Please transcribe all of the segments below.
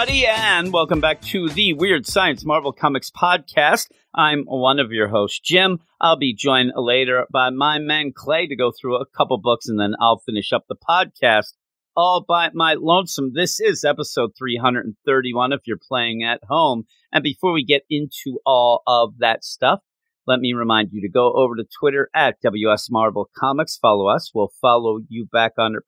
Everybody, and welcome back to the Weird Science Marvel Comics podcast. I'm one of your hosts, Jim. I'll be joined later by my man Clay to go through a couple books, and then I'll finish up the podcast all by my lonesome. This is episode 331 if you're playing at home. And before we get into all of that stuff, let me remind you to go over to Twitter at WS Marvel Comics. Follow us. We'll follow you back 100%.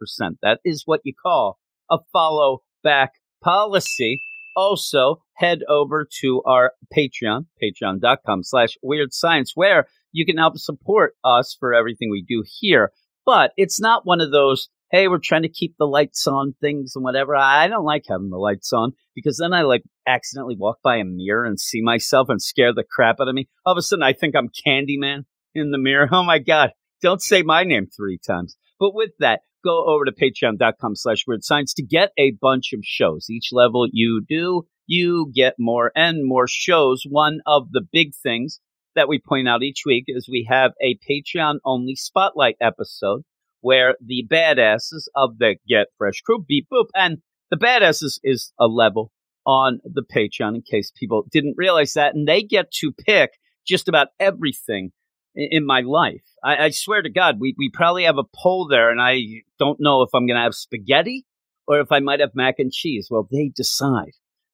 That is what you call a follow back policy. Also, head over to our Patreon, patreon.com slash weird science, where you can help support us for everything we do here. But it's not one of those, hey, we're trying to keep the lights on things and whatever. I don't like having the lights on because then I like accidentally walk by a mirror and see myself and scare the crap out of me. All of a sudden I think I'm Candyman in the mirror. Oh my God. Don't say my name three times. But with that, go over to patreon.com slash weird science to get a bunch of shows. Each level you do, you get more and more shows. One of the big things that we point out each week is we have a Patreon only spotlight episode where the badasses of the Get Fresh crew beep boop and the badasses is a level on the Patreon in case people didn't realize that. And they get to pick just about everything in my life. I, I swear to God, we, we probably have a poll there, and I don't know if I'm going to have spaghetti or if I might have mac and cheese. Well, they decide.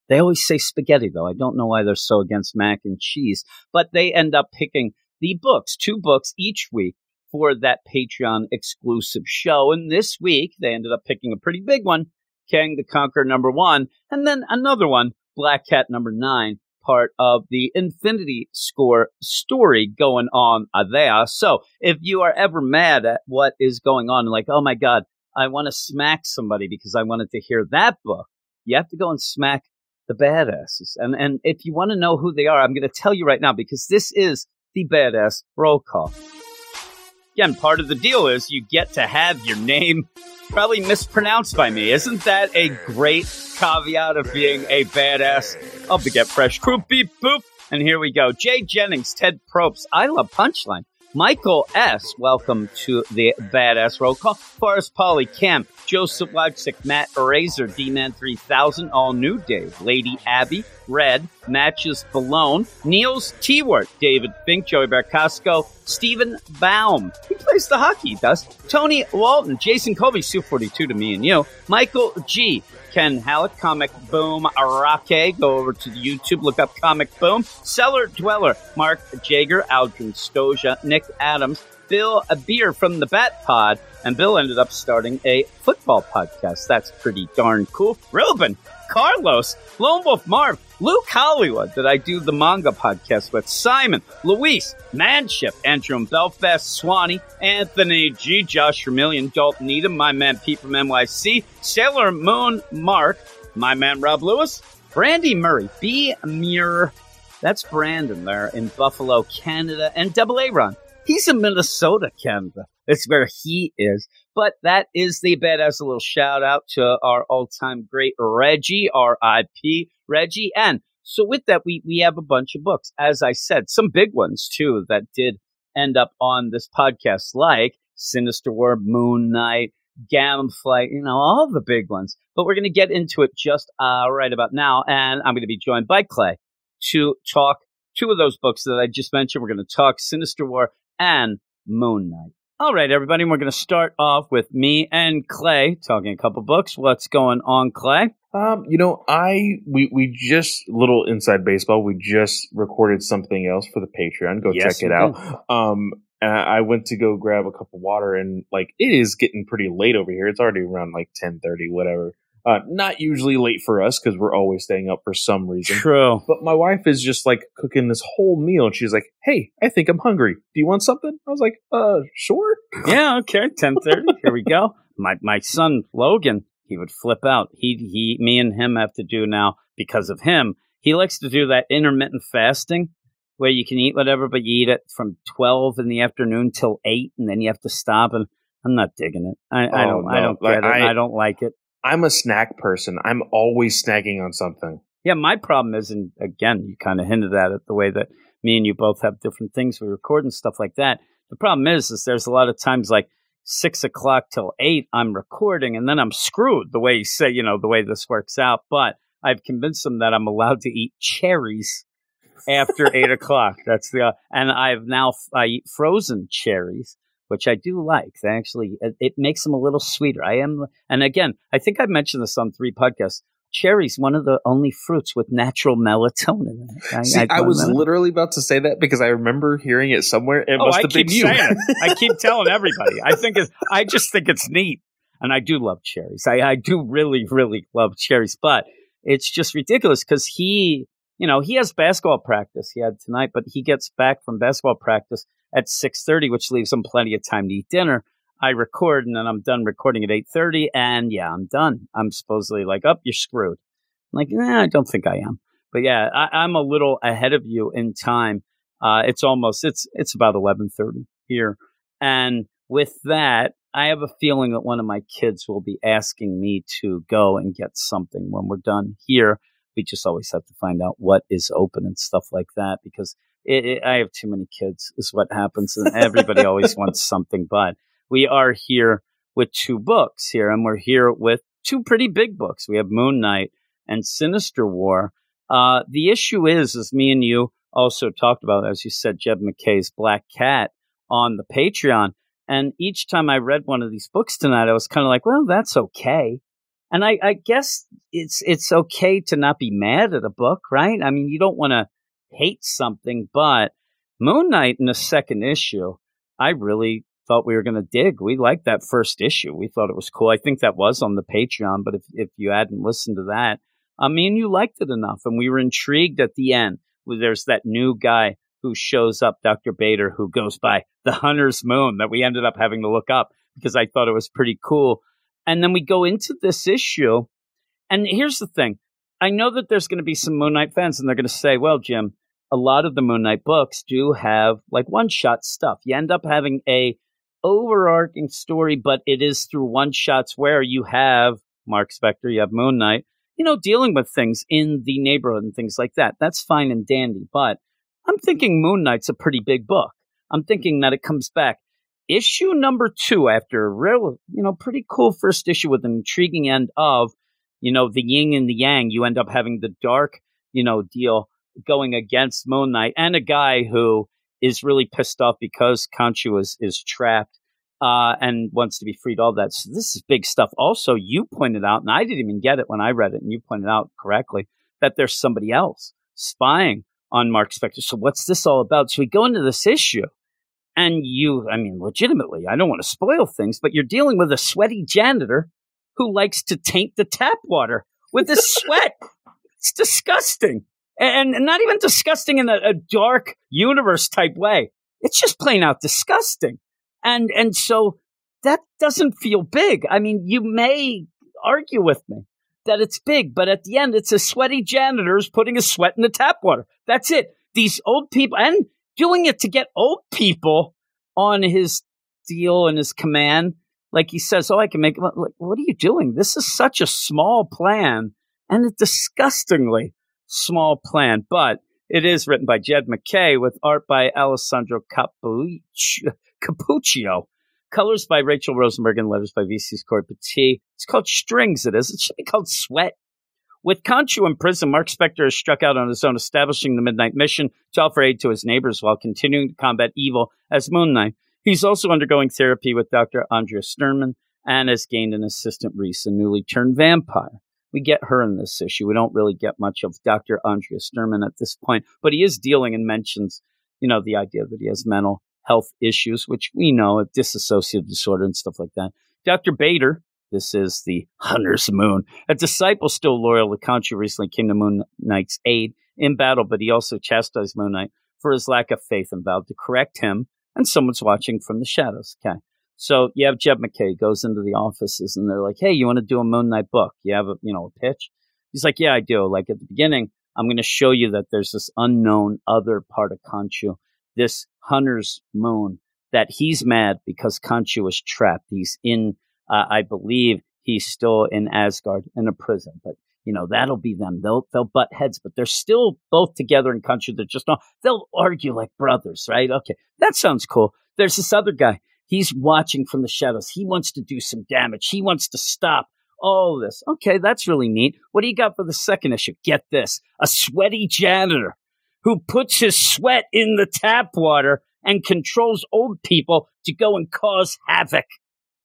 They always say spaghetti, though. I don't know why they're so against mac and cheese, but they end up picking the books, two books each week for that Patreon exclusive show. And this week, they ended up picking a pretty big one Kang the Conqueror number one, and then another one, Black Cat number nine, part of the Infinity Score story going on there. So if you are ever mad at what is going on, like, oh my God, I want to smack somebody because I wanted to hear that book, you have to go and smack the badasses. And, and if you want to know who they are, I'm going to tell you right now because this is the badass roll call. Again, part of the deal is you get to have your name probably mispronounced by me. Isn't that a great caveat of being a badass of the Get Fresh crew? Beep boop. And here we go. Jay Jennings, Ted Probst, I love Punchline. Michael S., welcome to the Badass Roll Call. Forrest Polly, Cam, Joseph Leipzig, Matt Eraser, D-Man 3000, All New Dave, Lady Abby, Red, Matches Balone, Niels T-Word, David Fink, Joey Barcasco, Stephen Baum. He plays the hockey, does. Tony Walton, Jason Colby, Sue42 to me and you. Michael G., Ken Halleck, Comic Boom Arake. Go over to the YouTube, look up Comic Boom. Cellar Dweller, Mark Jager, Aldrin Stoja, Nick Adams, Bill a beer from the Bat Pod, and Bill ended up starting a football podcast. That's pretty darn cool. Ruben, Carlos, Lone Wolf Marv, Luke Hollywood, that I do the manga podcast with, Simon, Luis, Manship, Andrew Belfast, Swanee, Anthony G, Josh Vermillion, Dalton Needham, my man Pete from NYC, Sailor Moon Mark, my man Rob Lewis, Brandy Murray, B. Muir, that's Brandon there in Buffalo, Canada, and Double A Ron. He's in Minnesota, Canada. It's where he is. But that is the bet as A little shout out to our all time great Reggie, R.I.P. Reggie. And so with that, we, we have a bunch of books. As I said, some big ones too that did end up on this podcast, like Sinister War, Moon Knight, Gamma Flight, you know, all the big ones. But we're going to get into it just uh, right about now. And I'm going to be joined by Clay to talk two of those books that I just mentioned. We're going to talk Sinister War and Moon Knight. All right, everybody, we're going to start off with me and Clay talking a couple books. What's going on, Clay? Um, you know, I we we just little inside baseball. We just recorded something else for the Patreon. Go Yes, check it out. Um, and I went to go grab a cup of water, and like it is getting pretty late over here. It's already around like ten thirty, whatever. Uh, not usually late for us because we're always staying up for some reason. True. But my wife is just like cooking this whole meal, and she's like, "Hey, I think I'm hungry. Do you want something?" I was like, "Uh, sure." Yeah, okay, ten thirty. Here we go. My my son Logan, he would flip out. He he, me and him have to do now because of him. he likes to do that intermittent fasting where you can eat whatever, but you eat it from 12 in the afternoon till 8, and then you have to stop. And I'm not digging it. I, I Oh, don't, I don't Like, get it. I- I don't like it. I'm a snack person. I'm always snacking on something. Yeah, my problem is, and again, you kind of hinted at it the way that me and you both have different things we record and stuff like that. The problem is, is there's a lot of times like six o'clock till eight, I'm recording, and then I'm screwed the way you say, you know, the way this works out. But I've convinced them that I'm allowed to eat cherries after eight o'clock. That's the, uh, and I've now I eat frozen cherries. Which I do like. They actually, it, it makes them a little sweeter. I am, and again, I think I've mentioned this on three podcasts cherries one of the only fruits with natural melatonin. I, See, I, was literally about to say that because I remember hearing it somewhere. It oh, must I have keep been you. saying it. I keep telling everybody. I think it's, I just think it's neat, and I do love cherries. I, I do really, really love cherries, but it's just ridiculous because he, you know, he has basketball practice. He had tonight, but he gets back from basketball practice at six thirty, which leaves him plenty of time to eat dinner. I record and then I'm done recording at eight thirty, and yeah, I'm done. I'm supposedly like, up, oh, you're screwed. I'm like, nah, I don't think I am. But yeah, I, I'm a little ahead of you in time. Uh, it's almost it's it's about eleven thirty here, and with that, I have a feeling that one of my kids will be asking me to go and get something when we're done here. We just always have to find out what is open and stuff like that because it, it, I have too many kids, is what happens, and everybody always wants something. But we are here with two books here, and we're here with two pretty big books. We have Moon Knight and Sinister War. Uh, the issue is, as me and you also talked about, as you said, Jed McKay's Black Cat on the Patreon. And each time I read one of these books tonight, I was kind of like, well, that's okay. And I, I guess it's it's okay to not be mad at a book, right? I mean, you don't want to hate something, but Moon Knight in the second issue, I really thought we were going to dig. We liked that first issue. We thought it was cool. I think that was on the Patreon, but if if you hadn't listened to that, I mean, you liked it enough, and we were intrigued at the end. There's that new guy who shows up, Dr. Badr, who goes by the Hunter's Moon that we ended up having to look up because I thought it was pretty cool. And then we go into this issue, and here's the thing. I know that there's going to be some Moon Knight fans, and they're going to say, well, Jim, a lot of the Moon Knight books do have like one shot stuff. You end up having a overarching story, but it is through one shots where you have Mark Spector, you have Moon Knight, you know, dealing with things in the neighborhood and things like that. That's fine and dandy. But I'm thinking Moon Knight's a pretty big book. I'm thinking that it comes back. Issue number two, after a real, you know, pretty cool first issue with an intriguing end of, you know, the yin and the yang, you end up having the dark, you know, deal going against Moon Knight and a guy who is really pissed off because Khonshu is, is trapped uh, and wants to be freed, all that. So this is big stuff. Also, you pointed out, and I didn't even get it when I read it, and you pointed out correctly, that there's somebody else spying on Mark Spector. So what's this all about? So we go into this issue, and you, I mean, legitimately, I don't want to spoil things, but you're dealing with a sweaty janitor who likes to taint the tap water with his sweat. It's disgusting. And, and not even disgusting in a, a dark universe type way. It's just plain out disgusting. And and so that doesn't feel big. I mean, you may argue with me that it's big, but at the end, it's a sweaty janitor's putting his sweat in the tap water. That's it. These old people and doing it to get old people on his deal and his command. Like he says, "Oh, I can make." Like, what are you doing? This is such a small plan and a disgustingly small plan, but it is written by Jed McKay with art by Alessandro Cappuccio. Colors by Rachel Rosenberg and letters by VC's Cory Petit. It's called Strings, it is. It should be called Sweat. With Khonshu in prison, Mark Spector has struck out on his own, establishing the Midnight Mission to offer aid to his neighbors while continuing to combat evil as Moon Knight. He's also undergoing therapy with Dr. Andrea Sterman and has gained an assistant, Reese, a newly turned vampire. We get her in this issue. We don't really get much of Dr. Andrea Sterman at this point, but he is dealing and mentions, you know, the idea that he has mental health issues, which we know, a dissociative disorder and stuff like that. Dr. Badr, this is the Hunter's Moon, a disciple still loyal to Khonshu, recently came to Moon Knight's aid in battle, but he also chastised Moon Knight for his lack of faith and vowed to correct him. And someone's watching from the shadows. Okay. So you have Jed McKay goes into the offices and they're like, Hey, you want to do a Moon Knight book? You have a, you know, a pitch? He's like, Yeah, I do. Like at the beginning, I'm going to show you that there's this unknown other part of Khonshu, this hunter's moon, that he's mad because Khonshu is trapped. He's in, uh, I believe he's still in Asgard in a prison, but you know, that'll be them. They'll, they'll butt heads, but they're still both together in country. They're just not, they'll argue like brothers, right? Okay. That sounds cool. There's this other guy. He's watching from the shadows. He wants to do some damage. He wants to stop all this. Okay, that's really neat. What do you got for the second issue? Get this a sweaty janitor who puts his sweat in the tap water and controls old people to go and cause havoc.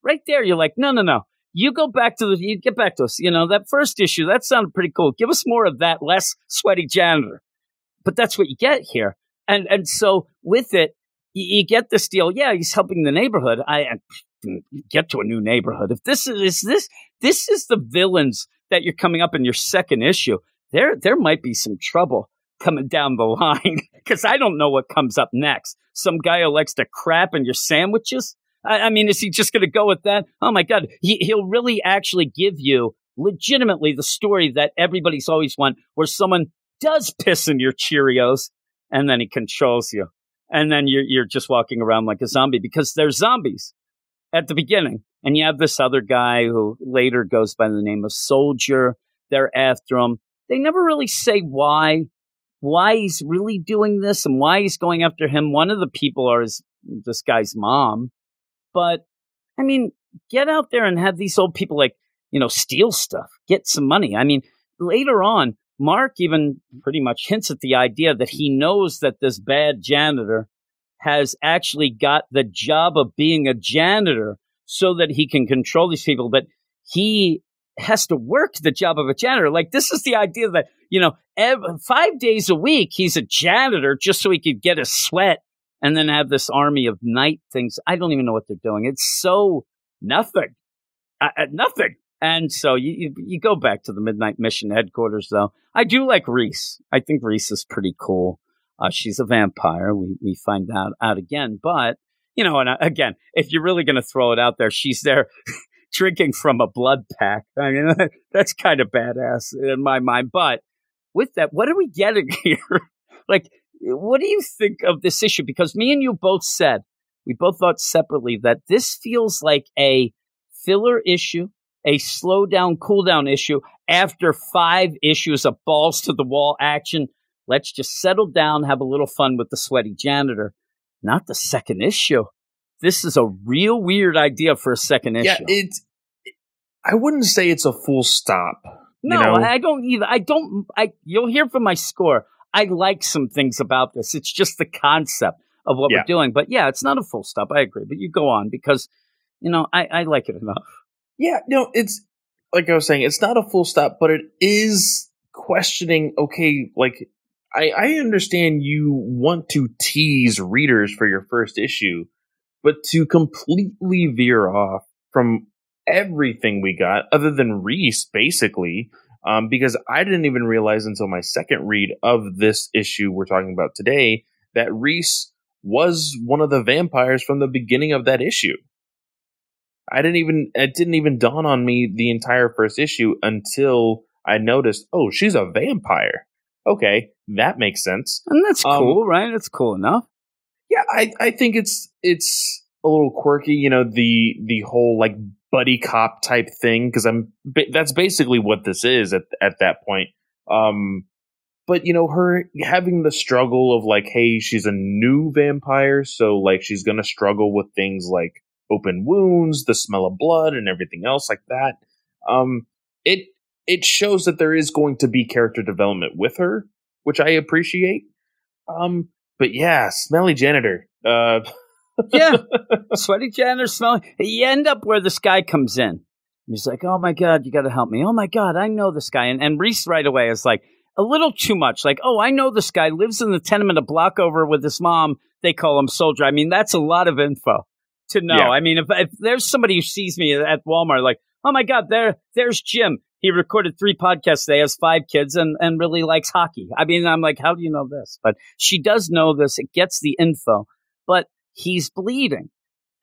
Right there, you're like, no, no, no. You go back to the, you get back to us. You know, that first issue, that sounded pretty cool. Give us more of that less sweaty janitor. But that's what you get here. And, and so with it, you, you get this deal. Yeah, he's helping the neighborhood. I, I get to a new neighborhood. If this is, is this, this is the villains that you're coming up in your second issue. There, there might be some trouble coming down the line because I don't know what comes up next. Some guy who likes to crap in your sandwiches. I, I mean, is he just going to go with that? Oh my God. He, he'll really actually give you legitimately the story that everybody's always want where someone does piss in your Cheerios and then he controls you. And then you're, you're just walking around like a zombie because they're zombies at the beginning. And you have this other guy who later goes by the name of Soldier. They're after him. They never really say why, why he's really doing this and why he's going after him. One of the people is this guy's mom. But I mean, get out there and have these old people like, you know, steal stuff, get some money. I mean, later on, Mark even pretty much hints at the idea that he knows that this bad janitor has actually got the job of being a janitor so that he can control these people, but he has to work the job of a janitor. Like this is the idea that, you know, ev- five days a week, he's a janitor just so he could get a sweat and then have this army of night things. I don't even know what they're doing. It's so nothing, uh, nothing. And so you, you, you go back to the Midnight Mission headquarters, though. I do like Reese. I think Reese is pretty cool. Uh, she's a vampire. We we find out out again, but you know, and uh, again, if you're really going to throw it out there, she's there drinking from a blood pack. I mean, that's kind of badass in my mind. But with that, what are we getting here? like, what do you think of this issue? Because me and you both said we both thought separately that this feels like a filler issue, a slow down, cool down issue after five issues of balls to the wall action Let's just settle down, have a little fun with the sweaty janitor. Not the second issue. This is a real weird idea for a second issue. Yeah, it's. I wouldn't say it's a full stop. no, you know? I don't either. I don't. I you'll hear from my score. I like some things about this. It's just the concept of what Yeah. we're doing. But yeah, it's not a full stop. I agree. But you go on because you know I, I like it enough. Yeah, no, it's like I was saying, it's not a full stop, but it is questioning. Okay, like I, I understand you want to tease readers for your first issue, but to completely veer off from everything we got, other than Reese, basically, um, because I didn't even realize until my second read of this issue we're talking about today that Reese was one of the vampires from the beginning of that issue. I didn't even it didn't even dawn on me the entire first issue until I noticed, oh, she's a vampire. Okay, that makes sense. And that's Um, cool, right? It's cool enough. Yeah, I, I think it's it's a little quirky, you know, the the whole like buddy cop type thing because I'm that's basically what this is at at that point. Um but you know her having the struggle of like hey, she's a new vampire, so like she's to struggle with things like open wounds, the smell of blood and everything else like that. Um it it shows that there is going to be character development with her, which I appreciate. Um but yeah, smelly janitor. Uh Yeah. Sweaty janitor smelling. You end up where this guy comes in. He's like, oh my God, you got to help me. Oh my God, I know this guy. And, and Reese right away is like, a little too much. Like, oh, I know this guy lives in the tenement a block over with his mom. They call him Soldier. I mean, that's a lot of info to know. Yeah. I mean, if, if there's somebody who sees me at Walmart, like, oh my God, there, there's Jim. He recorded three podcasts today, has five kids, and, and really likes hockey. I mean, I'm like, how do you know this? But she does know this. It gets the info. He's bleeding.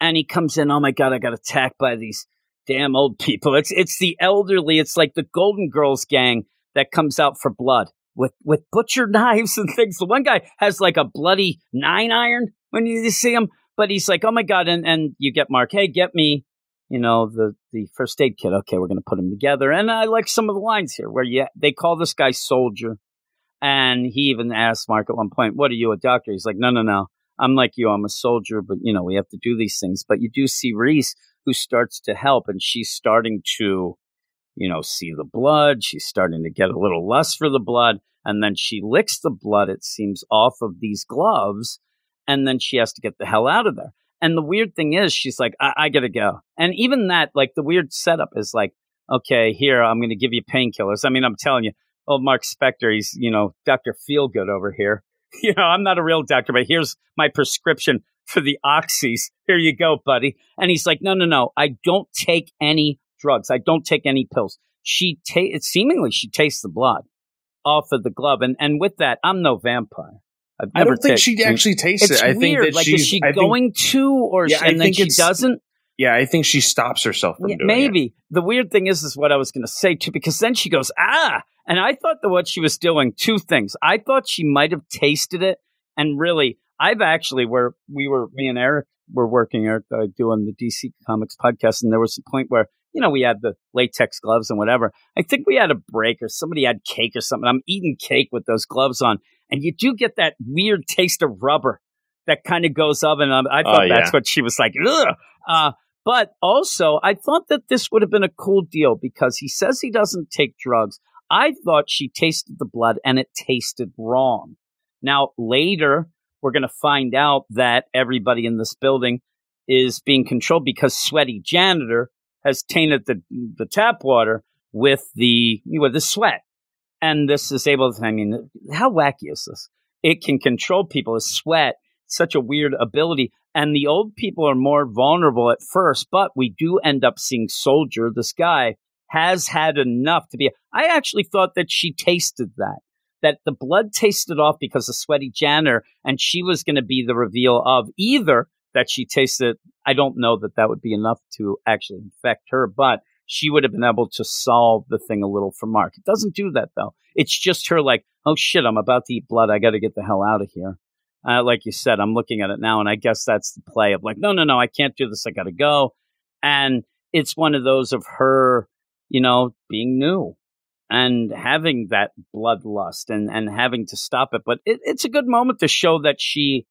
And he comes in, oh my God, I got attacked by these damn old people. It's it's the elderly. It's like the Golden Girls gang that comes out for blood. with with butcher knives and things. The one guy has like a bloody nine iron when you see him, but he's like, oh my god! And and you get Mark, hey, get me, you know, the the first aid kit. Okay, we're gonna put them together. And I like some of the lines here where yeah, they call this guy soldier, and he even asked Mark at one point, "What are you, a doctor?" He's like, "No, no, no." I'm like you, I'm a soldier, but you know, we have to do these things. But you do see Reese who starts to help and she's starting to, you know, see the blood. She's starting to get a little lust for the blood. And then she licks the blood, it seems, off of these gloves. And then she has to get the hell out of there. And the weird thing is, she's like, I, I gotta go. And even that, like, the weird setup is like, okay, here, I'm gonna give you painkillers. I mean, I'm telling you, old Mark Spector, he's, you know, Dr. Feelgood over here. You know, I'm not a real doctor, but here's my prescription for the oxys. Here you go, buddy. And he's like, no, no, no, I don't take any drugs. I don't take any pills. She ta- seemingly she tastes the blood off of the glove, and and with that, I'm no vampire. I've I never don't think she actually tastes It's it. I weird. think that like, she's is she I think- going to, or Yeah, she, I and then think she doesn't? yeah, I think she stops herself from Yeah, doing it. maybe the weird thing is, is what I was going to say too, because then she goes ah, and I thought that what she was doing two things. I thought she might have tasted it, and really, I've actually where we were, me and Eric were working, Eric, uh, doing the DC Comics podcast, and there was a point where you know we had the latex gloves and whatever. I think we had a break, or somebody had cake or something. I'm eating cake with those gloves on, and you do get that weird taste of rubber that kind of goes up, and I thought Oh, yeah. that's what she was like. Ugh. Uh, but also, I thought that this would have been a cool deal because he says he doesn't take drugs. I thought she tasted the blood and it tasted wrong. Now, later, we're going to find out that everybody in this building is being controlled because Sweaty Janitor has tainted the, the tap water with the, with the sweat. And this is able to, I mean, how wacky is this? It can control people. The sweat, such a weird ability. And the old people are more vulnerable at first, but we do end up seeing Soldier, this guy, has had enough to be. I actually thought that she tasted that, that the blood tasted off because of Sweaty Janner, and she was going to be the reveal of either that she tasted. I don't know that that would be enough to actually infect her, but she would have been able to solve the thing a little for Mark. It doesn't do that though. It's just her like, oh shit, I'm about to eat blood. I got to get the hell out of here. Uh, like you said, I'm looking at it now, and I guess that's the play of like, no, no, no, I can't do this. I got to go. And it's one of those of her, you know, being new and having that bloodlust and, and having to stop it. But it, it's a good moment to show that she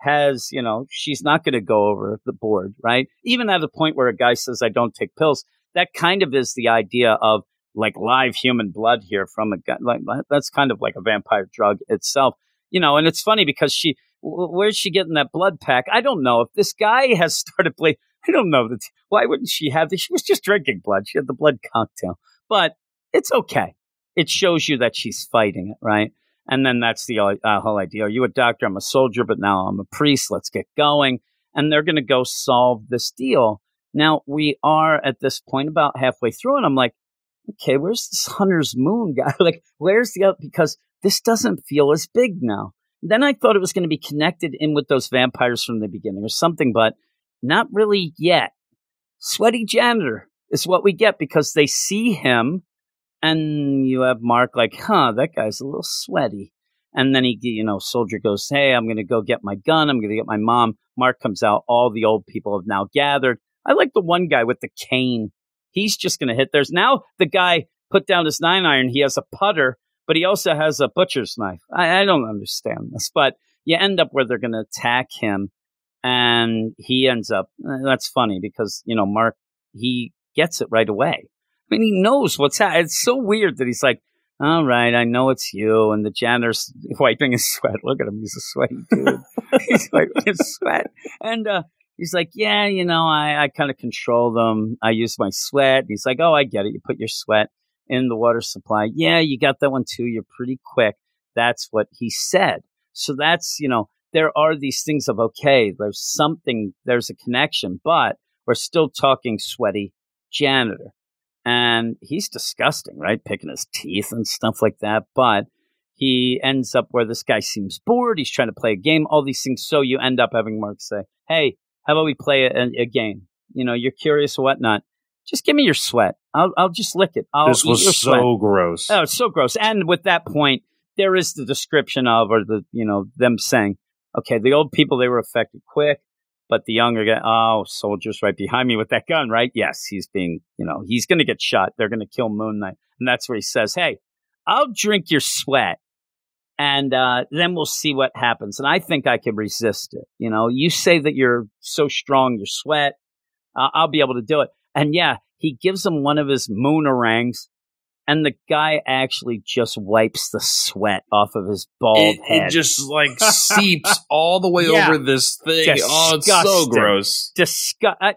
has, you know, she's not going to go over the board, right? Even at a point where a guy says, I don't take pills, that kind of is the idea of like live human blood here from a guy. Like, that's kind of like a vampire drug itself you know, and it's funny because she, where's she getting that blood pack? I don't know. If this guy has started playing, I don't know. Why wouldn't she have this? She was just drinking blood. She had the blood cocktail, but it's okay. It shows you that she's fighting it, right? And then that's the uh, whole idea. Are you a doctor? I'm a soldier, but now I'm a priest. Let's get going. And they're going to go solve this deal. Now we are at this point about halfway through, and I'm like, okay, where's this Hunter's Moon guy? like, where's the? Because this doesn't feel as big now. Then I thought it was going to be connected in with those vampires from the beginning or something, but not really yet. Sweaty janitor is what we get because they see him and you have Mark like, huh, that guy's a little sweaty. And then he, you know, soldier goes, hey, I'm going to go get my gun. I'm going to get my mom. Mark comes out. All the old people have now gathered. I like the one guy with the cane. He's just going to hit. There's now the guy put down his nine iron. He has a putter but he also has a butcher's knife. I, I don't understand this, but you end up where they're going to attack him, and he ends up. That's funny because you know Mark he gets it right away. I mean, he knows what's happening. It's so weird that he's like, "All right, I know it's you," and the janitor's wiping his sweat. Look at him; he's a sweaty dude. he's wiping his sweat, and uh, he's like, "Yeah, you know, I, I kind of control them. I use my sweat." He's like, "Oh, I get it. You put your sweat." in the water supply. Yeah, you got that one too. You're pretty quick. That's what he said. So that's, you know, there are these things of, okay, there's something, there's a connection, but we're still talking sweaty janitor. And he's disgusting, right? Picking his teeth and stuff like that. But he ends up where this guy seems bored. He's trying to play a game, all these things. So you end up having Mark say, hey, how about we play a, a game? You know, you're curious or whatnot just give me your sweat. I'll I'll just lick it. I'll this was so sweat. gross. Oh, it's so gross. And with that point, there is the description of, or the you know them saying, okay, the old people they were affected quick, but the younger guy, oh, soldiers right behind me with that gun, right? Yes, he's being, you know, he's going to get shot. They're going to kill Moon Knight, and that's where he says, hey, I'll drink your sweat. And uh, then we'll see what happens. And I think I can resist it. You know, you say that you're so strong, your sweat, uh, I'll be able to do it. And yeah, he gives him one of his moonerangs, and the guy actually just wipes the sweat off of his bald It, head. it just like seeps all the way Yeah. over this thing. Oh, it's so gross. disgust. Uh,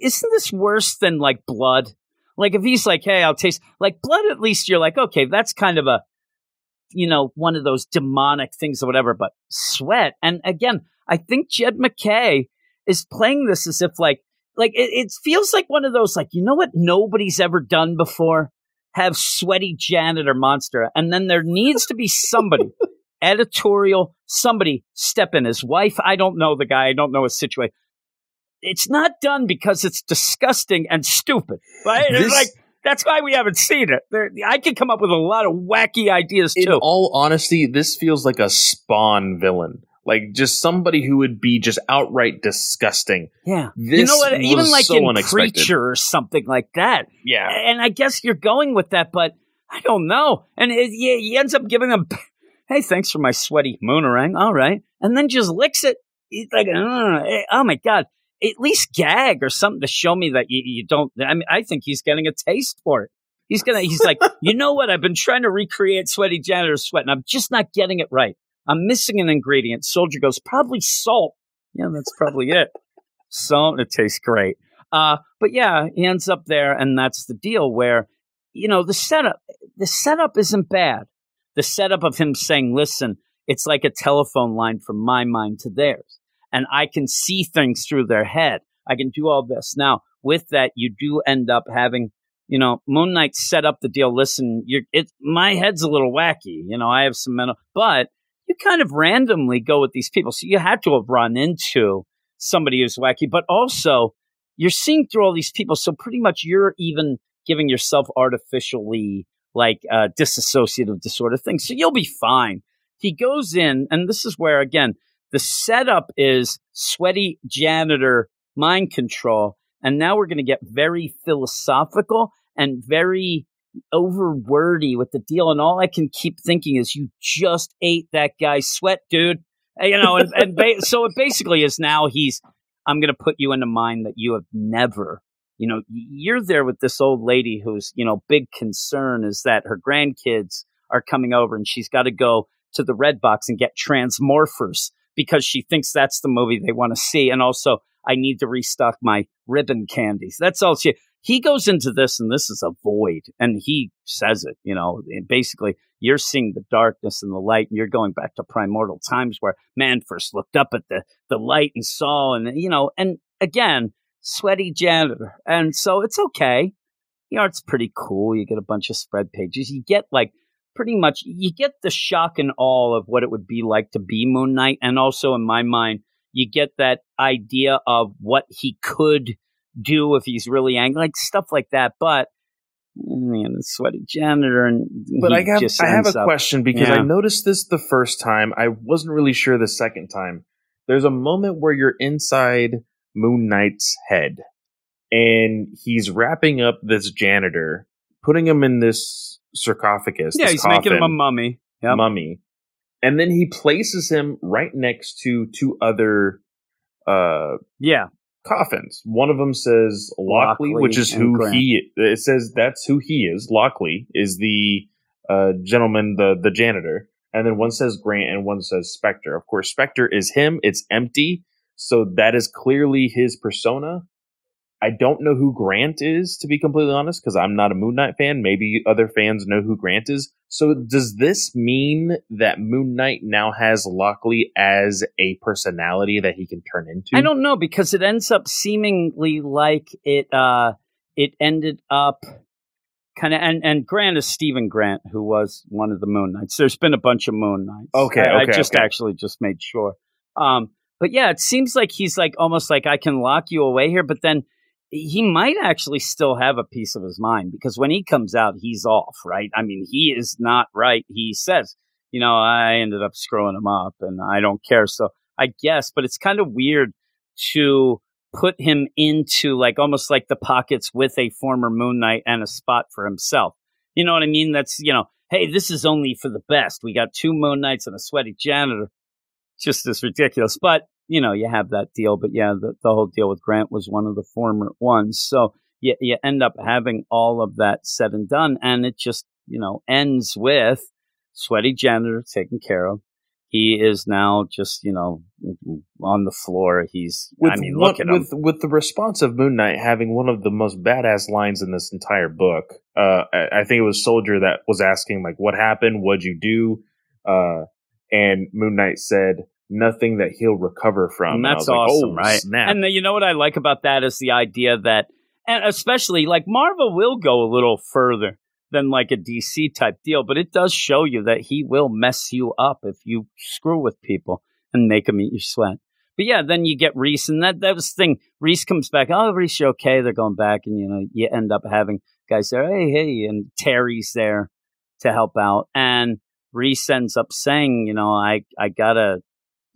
isn't this worse than like blood? Like if he's like, "Hey, I'll taste," like blood. At least you're like, okay, that's kind of a, you know, one of those demonic things or whatever. But sweat, and again, I think Jed McKay is playing this as if like, like it, it feels like one of those like, you know what, nobody's ever done before. Have sweaty janitor monster, and then there needs to be somebody editorial somebody step in his wife i don't know the guy i don't know his situation it's not done because it's disgusting and stupid right It's like that's why we haven't seen it there, i can come up with a lot of wacky ideas too. In all honesty, this feels like a Spawn villain. Like just somebody who would be just outright disgusting. yeah. This you know what? Even like so in unexpected. preacher or something like that. Yeah. and i guess you're going with that but i don't know. And it, he ends up giving him hey thanks for my sweaty moonerang. All right. And then just licks it. He's like eh, oh my god. At least gag or something to show me that you, you don't i mean i think he's getting a taste for it. He's gonna he's like you know what? I've been trying to recreate sweaty janitor sweat and i'm just not getting it right i'm missing an ingredient. Soldier goes probably salt. Yeah that's probably it. Salt it tastes great. Uh but yeah he ends up there and that's the deal where you know the setup the setup isn't bad. The setup of him saying listen it's like a telephone line from my mind to theirs and i can see things through their head. I can do all this. Now with that you do end up having you know moon knight set up the deal. Listen you're it my head's a little wacky you know i have some mental but you kind of randomly go with these people so you had to have run into somebody who's wacky but also you're seeing through all these people so pretty much you're even giving yourself artificially like uh, dissociative disorder thing. So you'll be fine. He goes in, and this is where, again, the setup is sweaty janitor mind control. And now we're going to get very philosophical and very over wordy with the deal. And all I can keep thinking is, you just ate that guy's sweat, dude. And, You know, and, and ba- so it basically is now he's, I'm going to put you into mind that you have never you know, you're there with this old lady whose, you know, big concern is that her grandkids are coming over and she's got to go to the red box and get transmorphers because she thinks that's the movie they want to see. And also, I need to restock my ribbon candies. That's all she. He goes into this, and this is a void, and he says it. You know, basically, you're seeing the darkness and the light, and you're going back to primordial times where man first looked up at the the light and saw, and you know, and again, sweaty janitor. And so it's okay. You know, it's pretty cool. You get a bunch of spread pages. You get like pretty much, you get the shock and awe of what it would be like to be Moon Knight. And also, in my mind, you get that idea of what he could do if he's really angry, like stuff like that. But, man, the sweaty janitor. And But I have I have a up- question because Yeah. I noticed this the first time. I wasn't really sure the second time. There's a moment where you're inside Moon Knight's head and he's wrapping up this janitor, putting him in this sarcophagus. Yeah, this he's making him a mummy. Yep. mummy. And then he places him right next to two other uh Yeah. Coffins. One of them says Lockley, Lockley which is who Grant. he. It says that's who he is. Lockley is the uh, gentleman, the the janitor, and then one says Grant and one says Spector. Of course, Spector is him. It's empty, so that is clearly his persona. I don't know who Grant is, to be completely honest, because I'm not a Moon Knight fan. Maybe other fans know who Grant is. So, does this mean that Moon Knight now has Lockley as a personality that he can turn into? I don't know because it ends up seemingly like it uh it ended up kind of and and Grant is Stephen Grant who was one of the Moon Knights. There's been a bunch of Moon Knights. Okay, I, I just okay. actually just made sure. Um, but yeah, it seems like he's like almost like I can lock you away here, but then he might actually still have a piece of his mind because when he comes out, he's off, right? I mean, he is not right. He says you know, I ended up screwing him up and I don't care. So I guess, but it's kind of weird to put him into like almost like the pockets with a former Moon Knight and a spot for himself. You know what I mean? That's, you know, hey, this is only for the best. We got two Moon Knights and a sweaty janitor. Just as ridiculous. But, you know, you have that deal. But yeah, the, the whole deal with Grant was one of the former ones. So you, you end up having all of that said and done. And it just, you know, ends with sweaty janitor taken care of. He is now just, you know, on the floor. He's, with I mean, look at him. with with the response of Moon Knight having one of the most badass lines in this entire book. Uh, I, I think it was Soldier that was asking like, "What happened? What'd you do?" Uh, and Moon Knight said, "Nothing that he'll recover from." And that's like, awesome, "Oh, right? Snap! And then, you know what I like about that is the idea that, and especially like Marvel will go a little further than like a DC type deal, but it does show you that he will mess you up if you screw with people and make them eat your sweat. But yeah, then you get Reese, and that that was the thing. Reese comes back. Oh, Reese, okay? They're going back, and you know you end up having guys there. Hey, hey, and Terry's there to help out, and Reese ends up saying, you know, I I gotta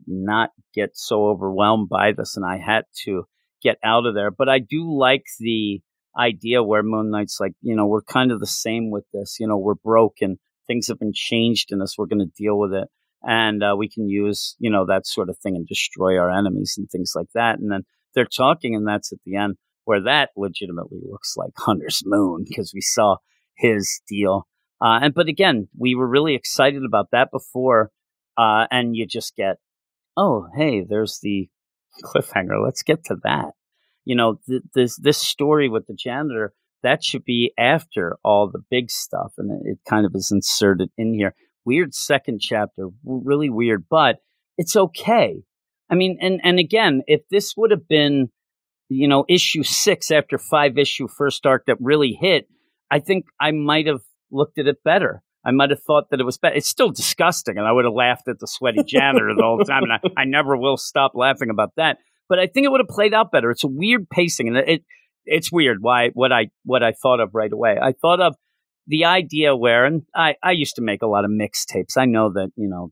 not get so overwhelmed by this, and I had to get out of there. But I do like the idea where Moon Knight's like, you know, we're kind of the same with this. You know, we're broken. Things have been changed in us. We're going to deal with it. And uh, we can use, you know, that sort of thing and destroy our enemies and things like that. And then they're talking, and that's at the end where that legitimately looks like Hunter's Moon because we saw his deal. Uh, and but again, we were really excited about that before, uh, and you just get, oh, hey, there's the cliffhanger. Let's get to that. You know, th- this this story with the janitor that should be after all the big stuff, and it, it kind of is inserted in here. Weird second chapter, really weird, but it's okay. I mean, and and again, if this would have been, you know, issue six after five issue first arc that really hit, I think I might have looked at it better. I might have thought that it was better. It's still disgusting, and I would have laughed at the sweaty janitor the whole time, and I, I never will stop laughing about that. But I think it would have played out better. It's a weird pacing, and it, it it's weird why what I what I thought of right away. I thought of the idea where, and I I used to make a lot of mixtapes. I know that you know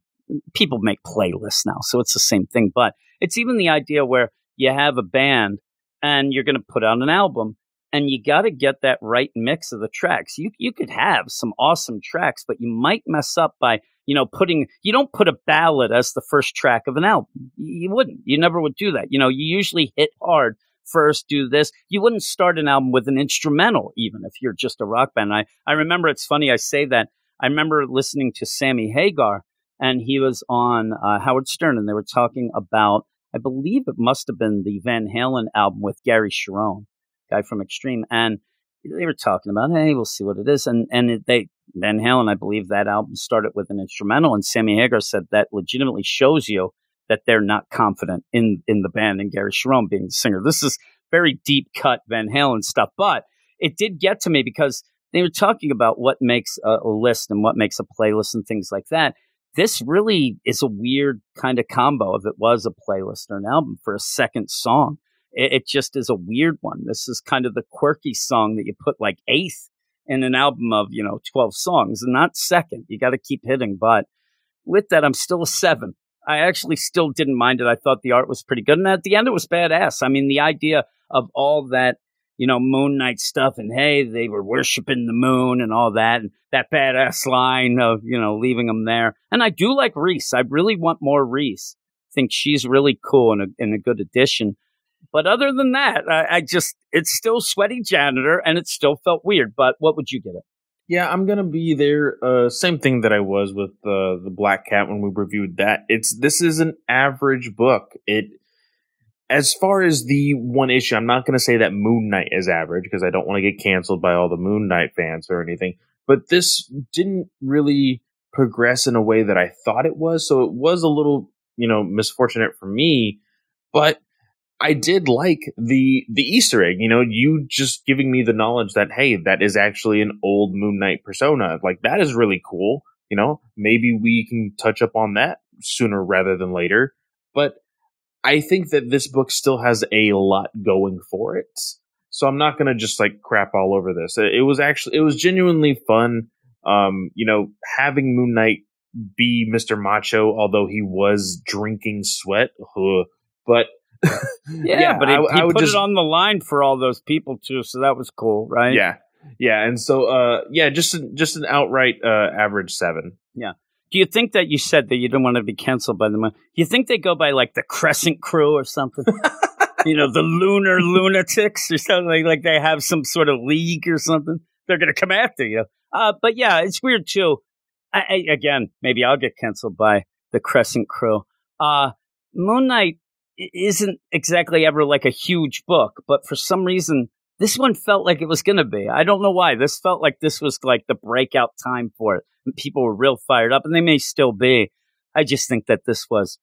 people make playlists now, so it's the same thing. But it's even the idea where you have a band and you're going to put out an album, and you got to get that right mix of the tracks. You you could have some awesome tracks, but you might mess up by you know putting you don't put a ballad as the first track of an album. You wouldn't. You never would do that. You know, you usually hit hard first, do this. You wouldn't start an album with an instrumental, even if you're just a rock band. I I remember it's funny I say that. I remember listening to Sammy Hagar, and he was on uh, Howard Stern, and they were talking about. I believe it must have been the Van Halen album with Gary Cherone guy from Extreme, and they were talking about, hey, we'll see what it is, and and it, they Van Halen, I believe that album started with an instrumental, and Sammy Hagar said that legitimately shows you that they're not confident in in the band and Gary Cherone being the singer. This is very deep cut Van Halen stuff, but it did get to me because they were talking about what makes a, a list and what makes a playlist and things like that. This really is a weird kind of combo if it was a playlist or an album for a second song it, it just is a weird one. This is kind of the quirky song that you put like eighth in an album of, you know, 12 songs and not second. You got to keep hitting. But with that, I'm still a seven. I actually still didn't mind it. I thought the art was pretty good. And at the end, it was badass. I mean, the idea of all that, you know, Moon Knight stuff and hey, they were worshiping the moon and all that. And that badass line of, you know, leaving them there. And I do like Reese. I really want more Reese. I think she's really cool and a, and a good addition. But other than that, I, I just it's still sweaty janitor, and it still felt weird. But what would you give it? Yeah, I'm gonna be there. Uh, same thing that I was with uh, the Black Cat when we reviewed that. It's this is an average book. It as far as the one issue, I'm not gonna say that Moon Knight is average because I don't want to get canceled by all the Moon Knight fans or anything. But this didn't really progress in a way that I thought it was, so it was a little, you know, misfortunate for me. But I did like the the Easter egg. You know, you just giving me the knowledge that hey, that is actually an old Moon Knight persona. Like that is really cool. You know, maybe we can touch up on that sooner rather than later. But I think that this book still has a lot going for it. So I'm not gonna just like crap all over this. It, was actually it was genuinely fun. Um, you know, having Moon Knight be Mr. Macho, although he was drinking sweat. But Yeah, but he, I- he I put just- it on the line for all those people too, so that was cool, right? yeah, yeah, and so uh, yeah, just an, just an outright uh, average seven. Yeah. Do you think that you said that you didn't want to be canceled by them? Do you think they go by like the Crescent Crew or something? you know, the Lunar Lunatics or something like, like they have some sort of league or something. They're going to come after you. Uh, but yeah, it's weird too. I, I, again, maybe I'll get canceled by the Crescent Crew. Uh, Moon Knight isn't exactly ever like a huge book, but for some reason, this one felt like it was going to be. I don't know why. This felt like this was like the breakout time for it. And people were real fired up, and they may still be. I just think that this was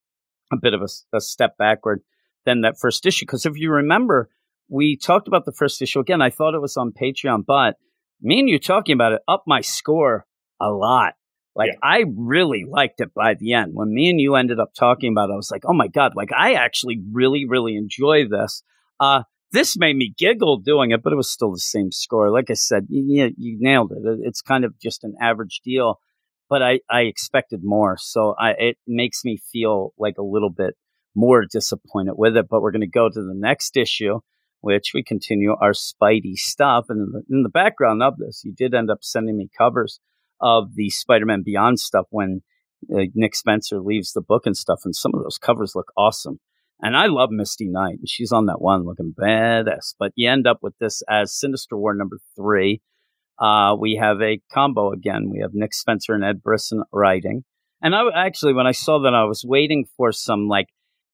a bit of a step backward than that first issue. Because if you remember, we talked about the first issue again. I thought it was on Patreon, but me and you talking about it up my score a lot. Like Yeah. I really liked it by the end. When me and you ended up talking about it, I was like, oh my God, like I actually really, really enjoy this. Uh, this made me giggle doing it, but it was still the same score. Like I said, you, you, nailed it. It- It's kind of just an average deal, but I, I expected more. So I, it makes me feel like a little bit more disappointed with it. But we're going to go to the next issue, which we continue our Spidey stuff. And in the, in the background of this, you did end up sending me covers of the Spider-Man Beyond stuff when uh, Nick Spencer leaves the book and stuff. And some of those covers look awesome. And I love Misty Knight, and she's on that one looking badass. But you end up with this as Sinister War number three. Uh, we have a combo again. We have Nick Spencer and Ed Brisson writing. And I actually, when I saw that, I was waiting for some like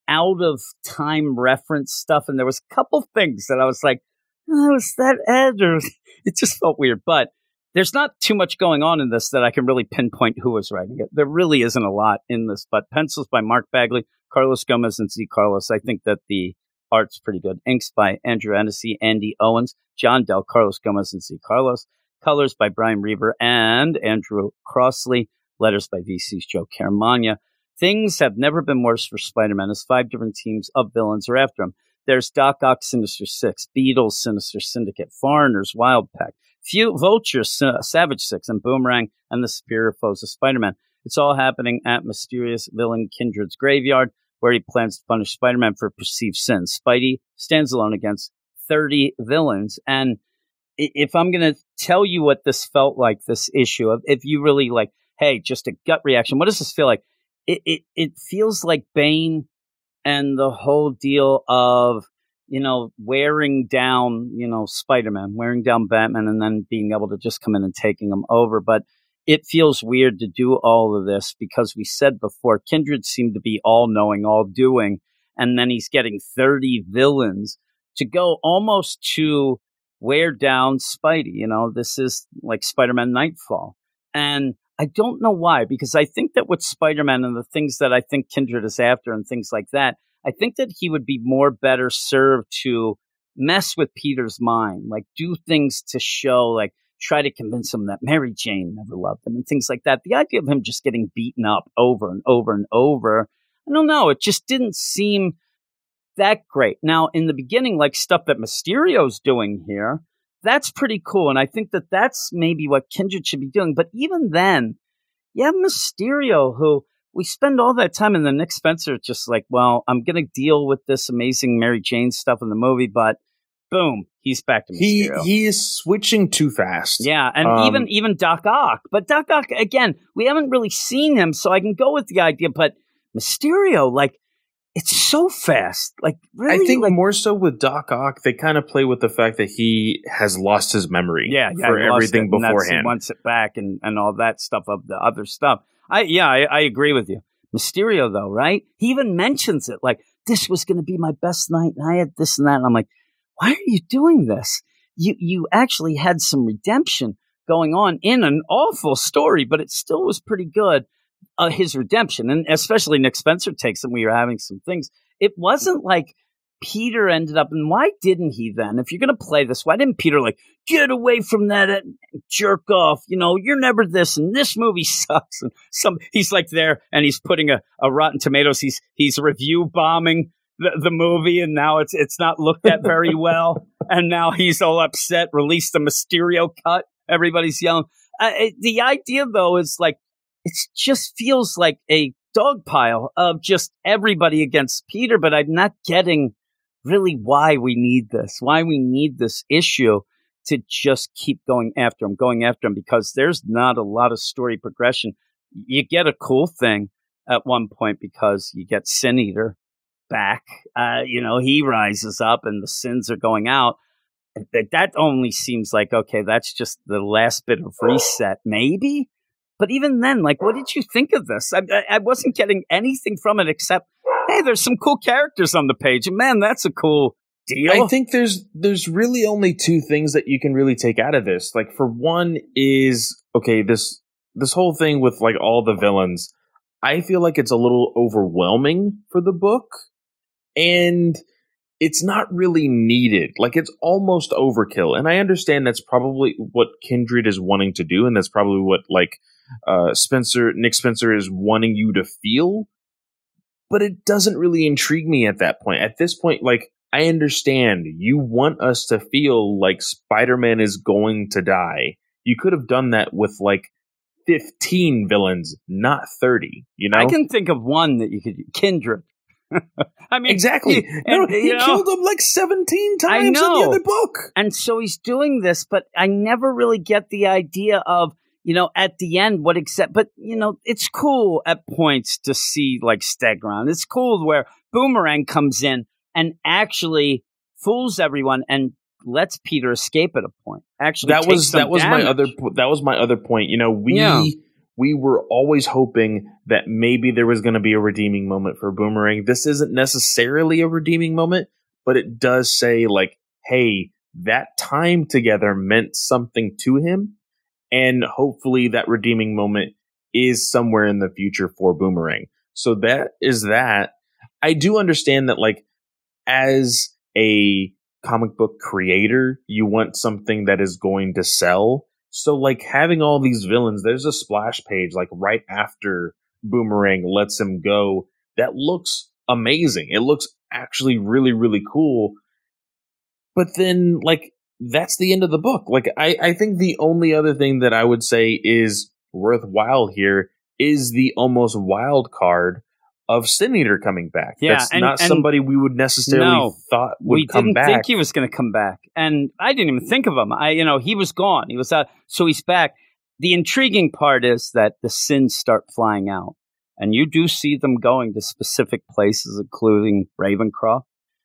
out of time reference stuff, and there was a couple things that I was like, oh, "Was that Ed?" Or it just felt weird. But there's not too much going on in this that I can really pinpoint who was writing it. There really isn't a lot in this, but pencils by Mark Bagley, Carlos Gomez, and Zé Carlos. I think that the art's pretty good. Inks by Andrew Hennessy, Andy Owens, John Dell, Carlos Gomez, and Zé Carlos. Colors by Brian Reber and Andrew Crossley. Letters by VC's Joe Caramagna. Things have never been worse for Spider-Man as five different teams of villains are after him. There's Doc Ock, Sinister Six, Beetle's, Sinister Syndicate, Foreigners, Wild Pack, Few Vulture, Sa- Savage Six, and Boomerang, and the superior foes of Spider-Man. It's all happening at mysterious villain Kindred's graveyard, where he plans to punish Spider-Man for perceived sins. Spidey stands alone against 30 villains, and if I'm going to tell you what this felt like, this issue, if- if you really like, hey, just a gut reaction, what does this feel like? It it, it feels like Bane and the whole deal of you know wearing down you know Spider-Man, wearing down Batman, and then being able to just come in and taking him over, but. It feels weird to do all of this because we said before Kindred seemed to be all knowing, all doing, and then he's getting 30 villains to go almost to wear down Spidey. You know, this is like Spider Man Nightfall. And I don't know why, because I think that with Spider Man and the things that I think Kindred is after and things like that, I think that he would be more better served to mess with Peter's mind, like do things to show, like try to convince him that Mary Jane never loved him and things like that. The idea of him just getting beaten up over and over and over, I don't know, it just didn't seem that great. Now, in the beginning, like stuff that Mysterio's doing here, that's pretty cool. And I think that that's maybe what Kindred should be doing. But even then, you have Mysterio, who we spend all that time, and then Nick Spencer just like, well, I'm going to deal with this amazing Mary Jane stuff in the movie, but boom, he's back to He Mysterio. he is switching too fast. Yeah, and Um, even even Doc Ock, but Doc Ock again, we haven't really seen him, so I can go with the idea. But Mysterio, like, it's so fast. Like, really, I think like, more so with Doc Ock, they kind of play with the fact that he has lost his memory yeah, yeah, for everything it, and he beforehand. wants it back, and and all that stuff of the other stuff. I yeah, I, I agree with you. Mysterio, though, right? He even mentions it, like this was going to be my best night, and I had this and that. And I'm like, why are you doing this? You you actually had some redemption going on in an awful story, but it still was pretty good. Uh, his redemption, and especially Nick Spencer takes, and we were having some things. It wasn't like Peter ended up, and why didn't he then? If you're going to play this, why didn't Peter like get away from that jerk off? You know, you're never this, and this movie sucks. And some he's like there, and he's putting a, a Rotten Tomatoes. He's he's review bombing the, the movie, and now it's it's not looked at very well. and now he's all upset. Released the Mysterio cut. Everybody's yelling. Uh, the idea though is like it just feels like a dog pile of just everybody against Peter, but I'm not getting really why we need this, why we need this issue to just keep going after him, going after him, because there's not a lot of story progression. You get a cool thing at one point because you get Sin Eater back. Uh, you know, he rises up and the sins are going out. That that only seems like okay. That's just the last bit of reset, maybe. But even then, like, what did you think of this? I, I, wasn't getting anything from it except, hey, there's some cool characters on the page. And man, that's a cool deal. I think there's there's really only two things that you can really take out of this. Like for one is okay, this this whole thing with like all the villains, I feel like it's a little overwhelming for the book. And it's not really needed. Like it's almost overkill. And I understand that's probably what Kindred is wanting to do, and that's probably what like uh Spencer Nick Spencer is wanting you to feel. But it doesn't really intrigue me at that point. At this point, like I understand you want us to feel like Spider Man is going to die. You could have done that with like 15 villains, not 30, you know? I can think of one that you could Kindred. I mean, exactly. he- no, and, he know, killed him like 17 times in the other book. And so he's doing this, but I never really get the idea of, you know, at the end, what except, but, you know, it's cool at points to see like Stegron. It's cool where Boomerang comes in and actually fools everyone and lets Peter escape at a point. Actually, that was that was my other that was my other point. You know, we Yeah. we were always hoping that maybe there was going to be a redeeming moment for Boomerang. This isn't necessarily a redeeming moment, but it does say like, hey, that time together meant something to him, and hopefully that redeeming moment is somewhere in the future for Boomerang. So that is that. I do understand that like as a comic book creator, you want something that is going to sell. So like having all these villains, there's a splash page like right after Boomerang lets him go that looks amazing. It looks actually really, really cool. But then like that's the end of the book. Like I, I think the only other thing that I would say is worthwhile here is the almost wild card of Sin Eater coming back. Yeah, That's and- not and- somebody we would necessarily No, thought would we come didn't back. think he was going to come back, and I didn't even think of him. I, you know, he was gone. He was out, so he's back. The intriguing part is that the sins start flying out, and you do see them going to specific places, including Ravencroft.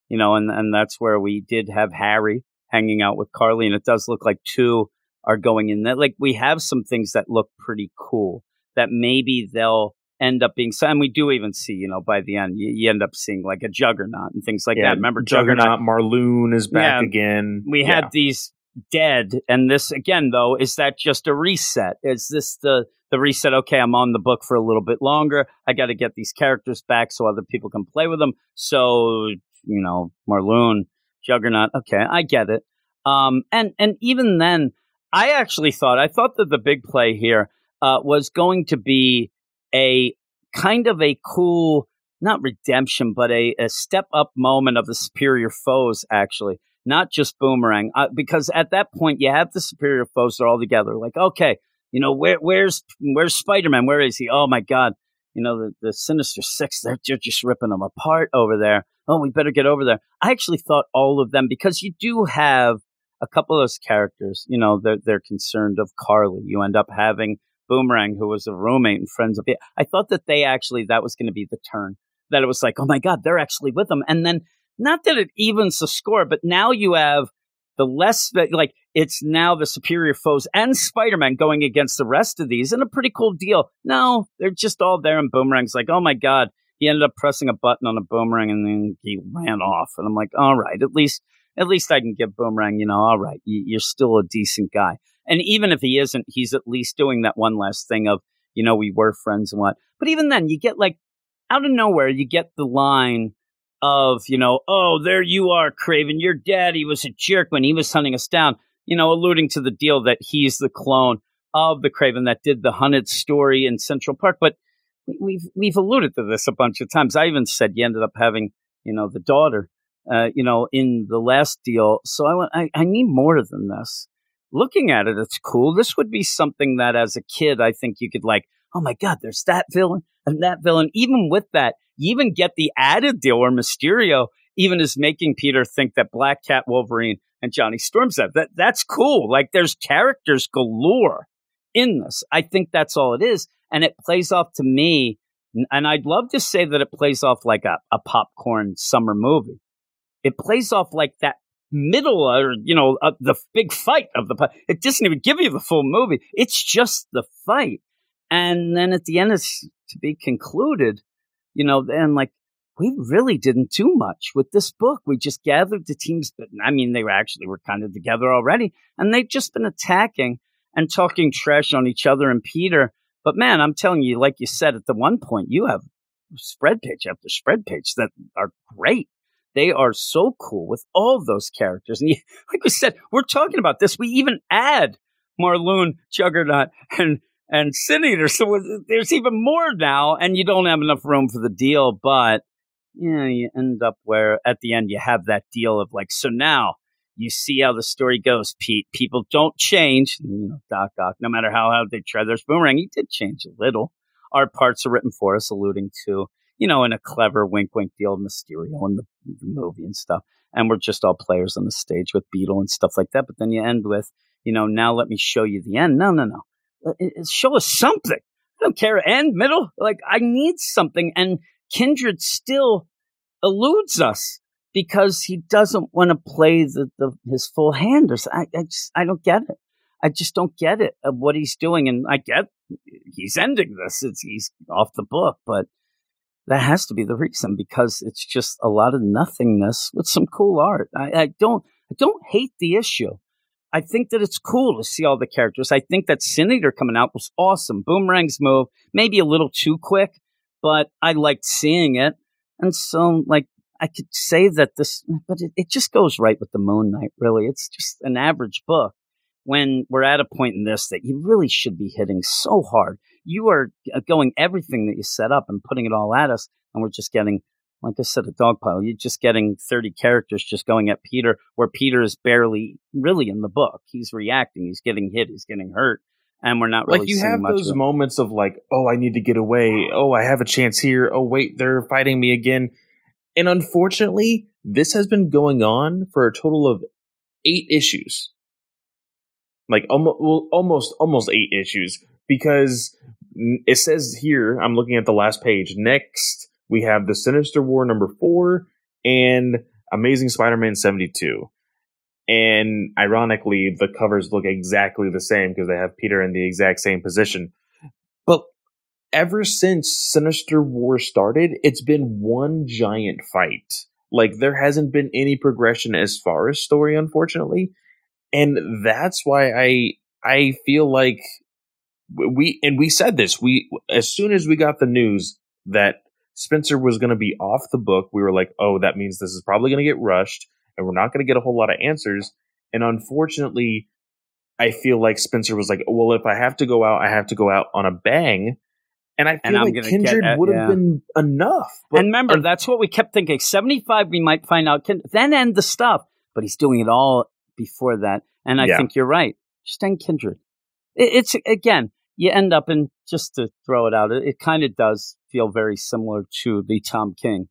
You know, and and that's where we did have Harry hanging out with Carly, and it does look like two are going in. That like we have some things that look pretty cool. That maybe they'll end up being. And we do even see, you know, by the end, you, you end up seeing like a Juggernaut and things like yeah, that. Remember Juggernaut? Juggernaut, Morlun is back Yeah, again. we Yeah. had these dead and this again though is that just a reset is this the the reset okay i'm on the book for a little bit longer i got to get these characters back so other people can play with them so you know morlun juggernaut okay i get it um and and even then i actually thought i thought that the big play here uh was going to be a kind of a cool not redemption but a, a step up moment of the superior foes actually not just Boomerang, uh, because at that point you have the superior foes are all together. Like, okay, you know, where where's where's Spider Man? Where is he? Oh my God, you know the, the Sinister Six. They're, they're just ripping them apart over there. Oh, we better get over there. I actually thought all of them because you do have a couple of those characters. You know, they're they're concerned of Carly. You end up having Boomerang, who was a roommate and friends of it. I thought that they actually that was going to be the turn. That it was like, oh my God, they're actually with them, and then not that it evens the score, but now you have the less that like it's now the superior foes and Spider-Man going against the rest of these and a pretty cool deal. No, they're just all there and Boomerang's like, oh my God, he ended up pressing a button on a boomerang and then he ran off. And I'm like, all right, at least at least I can give Boomerang, you know, all right, you, you're still a decent guy. And even if he isn't, he's at least doing that one last thing of, you know, we were friends and what. But even then, you get like out of nowhere, you get the line of, you know, oh, there you are, Kraven. Your daddy was a jerk when he was hunting us down, you know, alluding to the deal that he's the clone of the Kraven that did the hunted story in Central Park. But we- we've we've alluded to this a bunch of times. I even said you ended up having, you know, the daughter, uh, you know, in the last deal. So I went, I, I need more than this. Looking at it, it's cool. This would be something that as a kid, I think you could like oh my God, there's that villain and that villain. Even with that, even get the added deal where Mysterio even is making Peter think that Black Cat, Wolverine, and Johnny Storm's that. that that's cool. Like there's characters galore in this. I think that's all it is. And it plays off to me. And I'd love to say that it plays off like a, a popcorn summer movie. It plays off like that middle or, you know, uh, the big fight of the, it doesn't even give you the full movie. It's just the fight. And then at the end, it's to be concluded, you know, and like we really didn't do much with this book. We just gathered the teams. I mean, they were actually were kind of together already, and they've just been attacking and talking trash on each other and Peter. But man, I'm telling you, like you said at the one point, you have spread page after spread page that are great. They are so cool with all those characters. And you, like we said, we're talking about this. We even add Morlun, Juggernaut, and and Sin Eater. So there's even more now, and you don't have enough room for the deal. But you you end up where at the end you have that deal of like, so now you see how the story goes, Pete. People don't change. You know, Doc Ock, no matter how hard they try. There's Boomerang. He did change a little. Our parts are written for us, alluding to, you know, in a clever wink wink deal Mysterio in the, the movie and stuff. And we're just all players on the stage with Beetle and stuff like that. But then you end with, you know, now let me show you the end. No, no, no. Uh, show us something. I don't care. End, middle. Like, I need something. And Kindred still eludes us because he doesn't want to play the, the his full hand. Or I, I just I don't get it. I just don't get it of what he's doing. And I get he's ending this. It's he's off the book, but that has to be the reason because it's just a lot of nothingness with some cool art. I, I don't I don't hate the issue. I think that it's cool to see all the characters. I think that Sin Eater coming out was awesome. Boomerang's move, maybe a little too quick, but I liked seeing it. And so, like, I could say that this, but it, it just goes right with the Moon Knight, really. It's just an average book when we're at a point in this that you really should be hitting so hard. You are uh, going everything that you set up and putting it all at us, and we're just getting, like I said, a dog pile. You're just getting 30 characters just going at Peter, where Peter is barely really in the book. He's reacting, he's getting hit, he's getting hurt and we're not really like you have those of moments of like, oh, I need to get away. Oh, I have a chance here. Oh, wait, they're fighting me again. And unfortunately, this has been going on for a total of eight issues. Like almost, well, almost, almost eight issues because it says here. I'm looking at the last page. Next, we have the Sinister War number four and Amazing Spider-Man 72. And ironically, the covers look exactly the same because they have Peter in the exact same position. But ever since Sinister War started, it's been one giant fight. Like there hasn't been any progression as far as story, unfortunately. And that's why I I feel like we and we said this we as soon as we got the news that Spencer was going to be off the book, we were like, "Oh, that means this is probably going to get rushed and we're not going to get a whole lot of answers." And unfortunately, I feel like Spencer was like, "Well, if I have to go out, I have to go out on a bang." And I feel and like Kindred uh, at, would have yeah. been enough. and remember, that's what we kept thinking. 75, we might find out, then end the stuff. But he's doing it all before that. And I Yeah. think you're right. Just end Kindred. It, it's, again, you end up in, just to throw it out, it, it kind of does feel very similar to the Tom King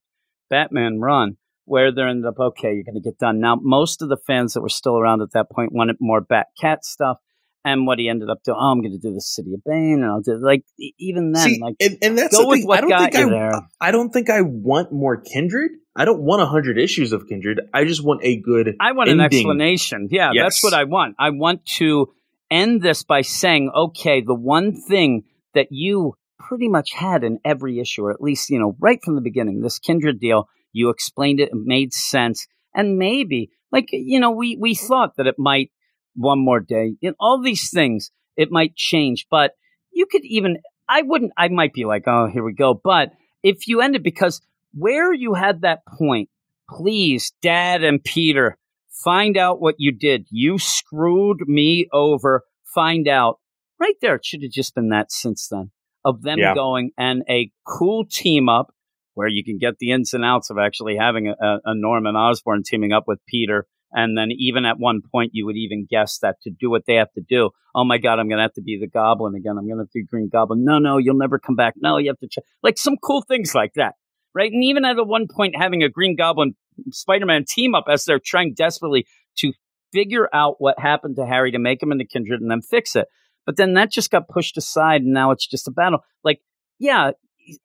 Batman run, where they're ended up, okay, you're going to get done. Now, most of the fans that were still around at that point wanted more Bat Cat stuff. And what he ended up doing, oh, I'm going to do the City of Bane, and I'll do like even then, See, like and, and that's go the with thing. what I don't got think you I, there. I don't think I want more Kindred. I don't want a hundred issues of Kindred. I just want a good. I want an explanation. Yeah, Yes. that's what I want. I want to end this by saying, okay, the one thing that you pretty much had in every issue, or at least, you know, right from the beginning, this kindred deal, you explained it, it made sense. And maybe, like, you know, we, we thought that it might one more day, know, all these things, it might change, but you could even, I wouldn't, I might be like, oh, here we go. But if you ended, because where you had that point, please, Dad and Peter, find out what you did. You screwed me over. Find out. Right there. It should have just been that since then of them Yeah. going and a cool team up where you can get the ins and outs of actually having a, a, Norman Osborn teaming up with Peter And then even at one point, you would even guess that to do what they have to do. Oh my God, I'm going to have to be the Goblin again. I'm going to have to be Green Goblin. No, no, you'll never come back. No, you have to check. Like some cool things like that, right? And even at a one point, having a Green Goblin Spider-Man team up as they're trying desperately to figure out what happened to Harry to make him into Kindred and then fix it. But then that just got pushed aside, and now it's just a battle. Like, yeah,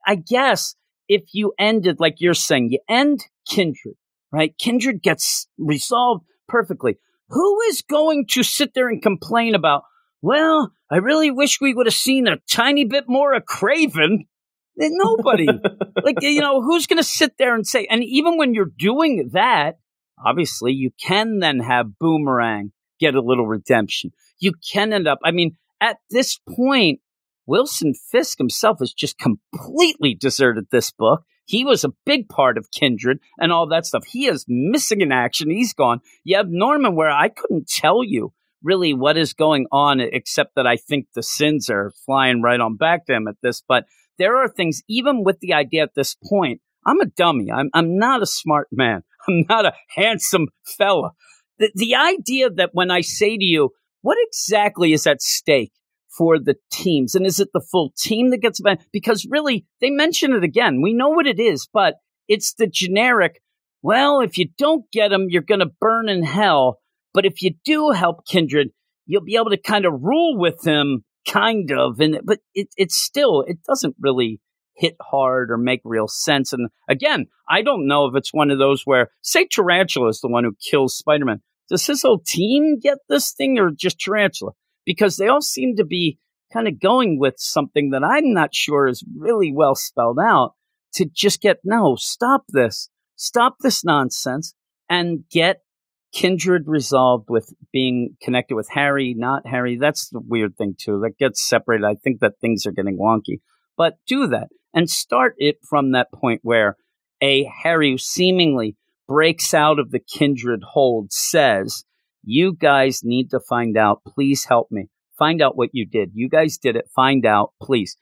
I guess if you ended like you're saying, you end Kindred, right? Kindred gets resolved perfectly. Who is going to sit there and complain about, well, I really wish we would have seen a tiny bit more of Kraven? Eh, nobody. like, you know, who's going to sit there and say, and even when you're doing that, obviously you can then have Boomerang get a little redemption. You can end up, I mean, at this point, Wilson Fisk himself has just completely deserted this book. He was a big part of Kindred and all that stuff. He is missing in action. He's gone. You have Norman, where I couldn't tell you really what is going on, except that I think the sins are flying right on back to him at this. But there are things, even with the idea at this point, I'm a dummy. I'm, I'm not a smart man. I'm not a handsome fella. The, the idea that when I say to you, what exactly is at stake for the teams? And is it the full team that gets banned? Because really, they mention it again. We know what it is, but it's the generic, well, if you don't get them, you're going to burn in hell. But if you do help Kindred, you'll be able to kind of rule with them, kind of. And but it, it's still, it doesn't really hit hard or make real sense. And again, I don't know if it's one of those where, say, Tarantula is the one who kills Spider Man. Does his whole team get this thing or just Tarantula? Because they all seem to be kind of going with something that I'm not sure is really well spelled out to just get, no, stop this, stop this nonsense and get kindred resolved with being connected with Harry, not Harry. That's the weird thing too. That gets separated. I think that things are getting wonky, but do that and start it from that point where a Harry who seemingly breaks out of the kindred hold says, You guys need to find out. Please help me. Find out what you did. You guys did it. Find out, please.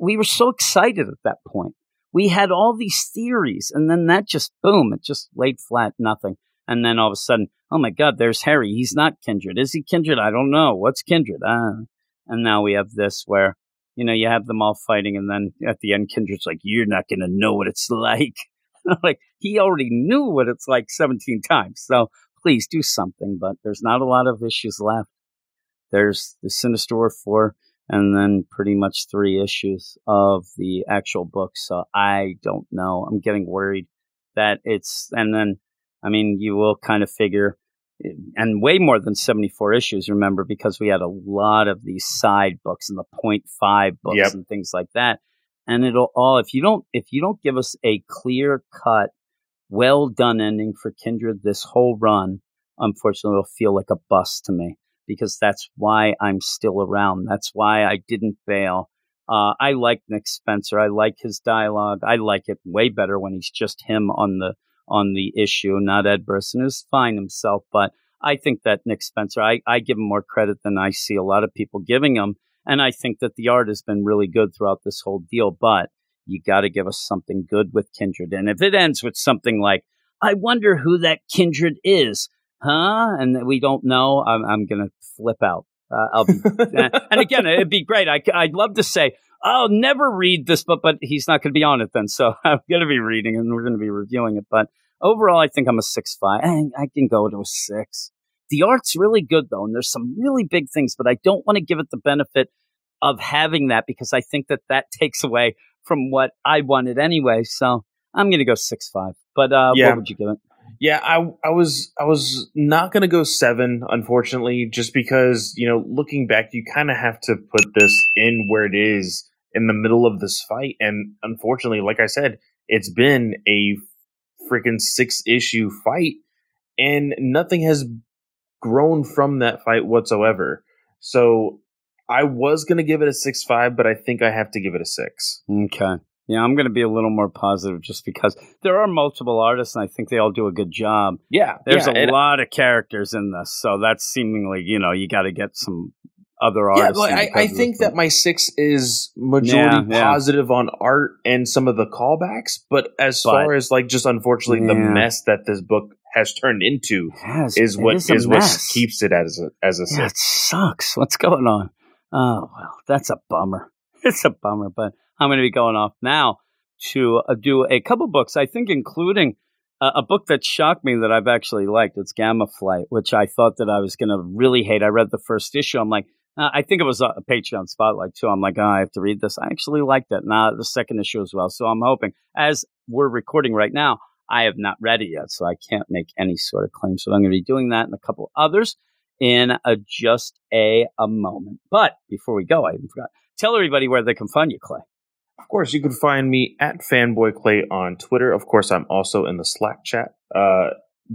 we were so excited at that point. We had all these theories, and then that just boom, it just laid flat, nothing. And then all of a sudden, oh my God, there's Harry. He's not kindred. Is he kindred? I don't know. What's kindred? Uh, and now we have this where you know, you have them all fighting, and then at the end, Kindred's like, "You're not going to know what it's like." like he already knew what it's like 17 times. So please do something. But there's not a lot of issues left. There's the Sinister four, and then pretty much three issues of the actual book. So I don't know. I'm getting worried that it's, and then I mean, you will kind of figure and way more than 74 issues, remember, because we had a lot of these side books and the 0.5 books Yep. and things like that. And it'll all, if you don't, if you don't give us a clear cut, well done ending for Kindred this whole run, unfortunately, it'll feel like a bust to me because that's why I'm still around. That's why I didn't fail. Uh, I like Nick Spencer. I like his dialogue. I like it way better when he's just him on the on the issue, not Ed Brisson, who's fine himself. But I think that Nick Spencer, I, I give him more credit than I see a lot of people giving him. And I think that the art has been really good throughout this whole deal. But you got to give us something good with Kindred. And if it ends with something like, I wonder who that Kindred is, huh? And we don't know, I'm, I'm going to flip out. Uh, I'll be, and again, it'd be great. I, I'd love to say, I'll never read this book, but he's not going to be on it then. So I'm going to be reading and we're going to be reviewing it. But overall, I think I'm a six five. I, I can go to a six. The art's really good though, and there's some really big things, but I don't want to give it the benefit of having that because I think that that takes away from what I wanted anyway. So I'm going to go six five. But uh, Yeah. what would you give it? Yeah, I I was I was not gonna go seven, unfortunately, just because you know, looking back, you kind of have to put this in where it is in the middle of this fight, and unfortunately, like I said, it's been a freaking six issue fight, and nothing has grown from that fight whatsoever. So I was gonna give it a six five, but I think I have to give it a six. Okay. Yeah, I'm going to be a little more positive just because there are multiple artists and I think they all do a good job. Yeah, There's yeah, a lot of characters in this, so that's seemingly, you know, you got to get some other Yeah, artists. in I, I think that my six is majority Yeah, yeah. positive on art and some of the callbacks, but as But- far as like just unfortunately the mess that this book has turned into Yes, is what is is what keeps it as a as a Yeah, six. it sucks. What's going on? Oh well, that's a bummer. It's a bummer, but I'm going to be going off now to uh, do a couple books. I think, including uh, a book that shocked me that I've actually liked. It's Gamma Flight, which I thought that I was going to really hate. I read the first issue. I'm like, uh, I think it was a Patreon spotlight too. I'm like, oh, I have to read this. I actually liked it. Now the second issue as well. So I'm hoping, as we're recording right now, I have not read it yet, so I can't make any sort of claim. So I'm going to be doing that and a couple others in a, just a, a moment. But before we go, I forgot. Tell everybody where they can find you, Clay. Of course, you can find me at Fanboy Clay on Twitter. Of course, I'm also in the Slack chat. Uh,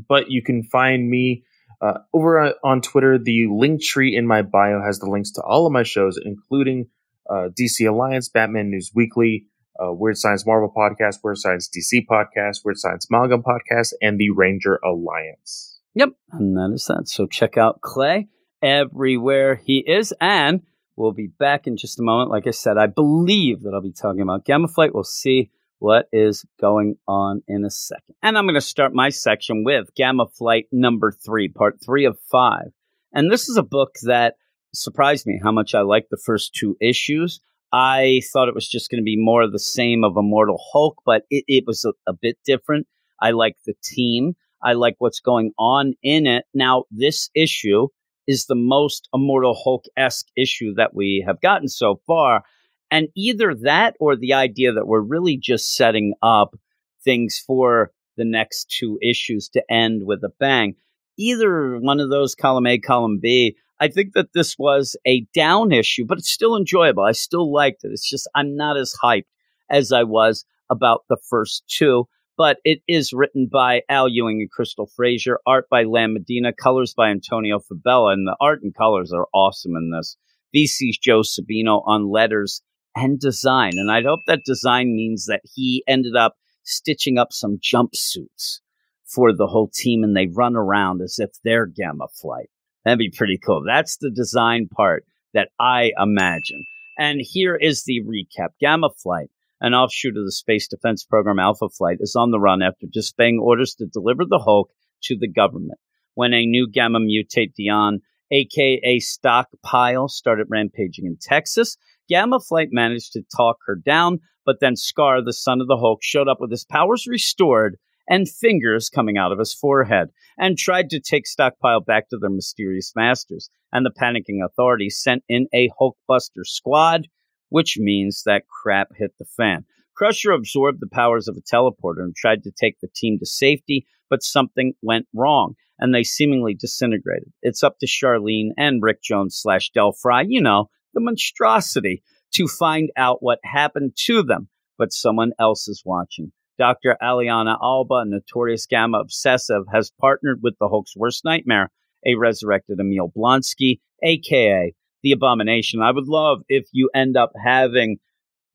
but you can find me uh, over on- on Twitter. The link tree in my bio has the links to all of my shows, including uh, DC Alliance, Batman News Weekly, uh, Weird Science Marvel Podcast, Weird Science DC Podcast, Weird Science Manga Podcast, and the Ranger Alliance. Yep. And that is that. So check out Clay everywhere he is. And we'll be back in just a moment. Like I said, I believe that I'll be talking about Gamma Flight. We'll see what is going on in a second. And I'm going to start my section with Gamma Flight number three, part three of five. And this is a book that surprised me how much I liked the first two issues. I thought it was just going to be more of the same of Immortal Hulk, but it, it was a, a bit different. I like the team. I like what's going on in it. Now, this issue is the most Immortal Hulk esque issue that we have gotten so far. And either that or the idea that we're really just setting up things for the next two issues to end with a bang. Either one of those, column A, column B. I think that this was a down issue, but it's still enjoyable. I still liked it. It's just I'm not as hyped as I was about the first two but it is written by Al Ewing and Crystal Frasier, art by Lan Medina, colors by Antonio Fabela, and the art and colors are awesome in this. VC's Joe Sabino on letters and design. And I hope that design means that he ended up stitching up some jumpsuits for the whole team and they run around as if they're Gamma Flight. That'd be pretty cool. That's the design part that I imagine. And here is the recap Gamma Flight an offshoot of the Space Defense Program Alpha Flight, is on the run after disobeying orders to deliver the Hulk to the government. When a new gamma mutate Dion, aka Stockpile, started rampaging in Texas, Gamma Flight managed to talk her down, but then Scar, the son of the Hulk, showed up with his powers restored and fingers coming out of his forehead and tried to take Stockpile back to their mysterious masters. And the panicking authorities sent in a Hulkbuster squad which means that crap hit the fan. Crusher absorbed the powers of a teleporter and tried to take the team to safety, but something went wrong and they seemingly disintegrated. It's up to Charlene and Rick Jones slash Del Fry, you know, the monstrosity, to find out what happened to them. But someone else is watching. Dr. Aliana Alba, notorious gamma obsessive, has partnered with the Hulk's worst nightmare, a resurrected Emil Blonsky, aka the abomination. I would love if you end up having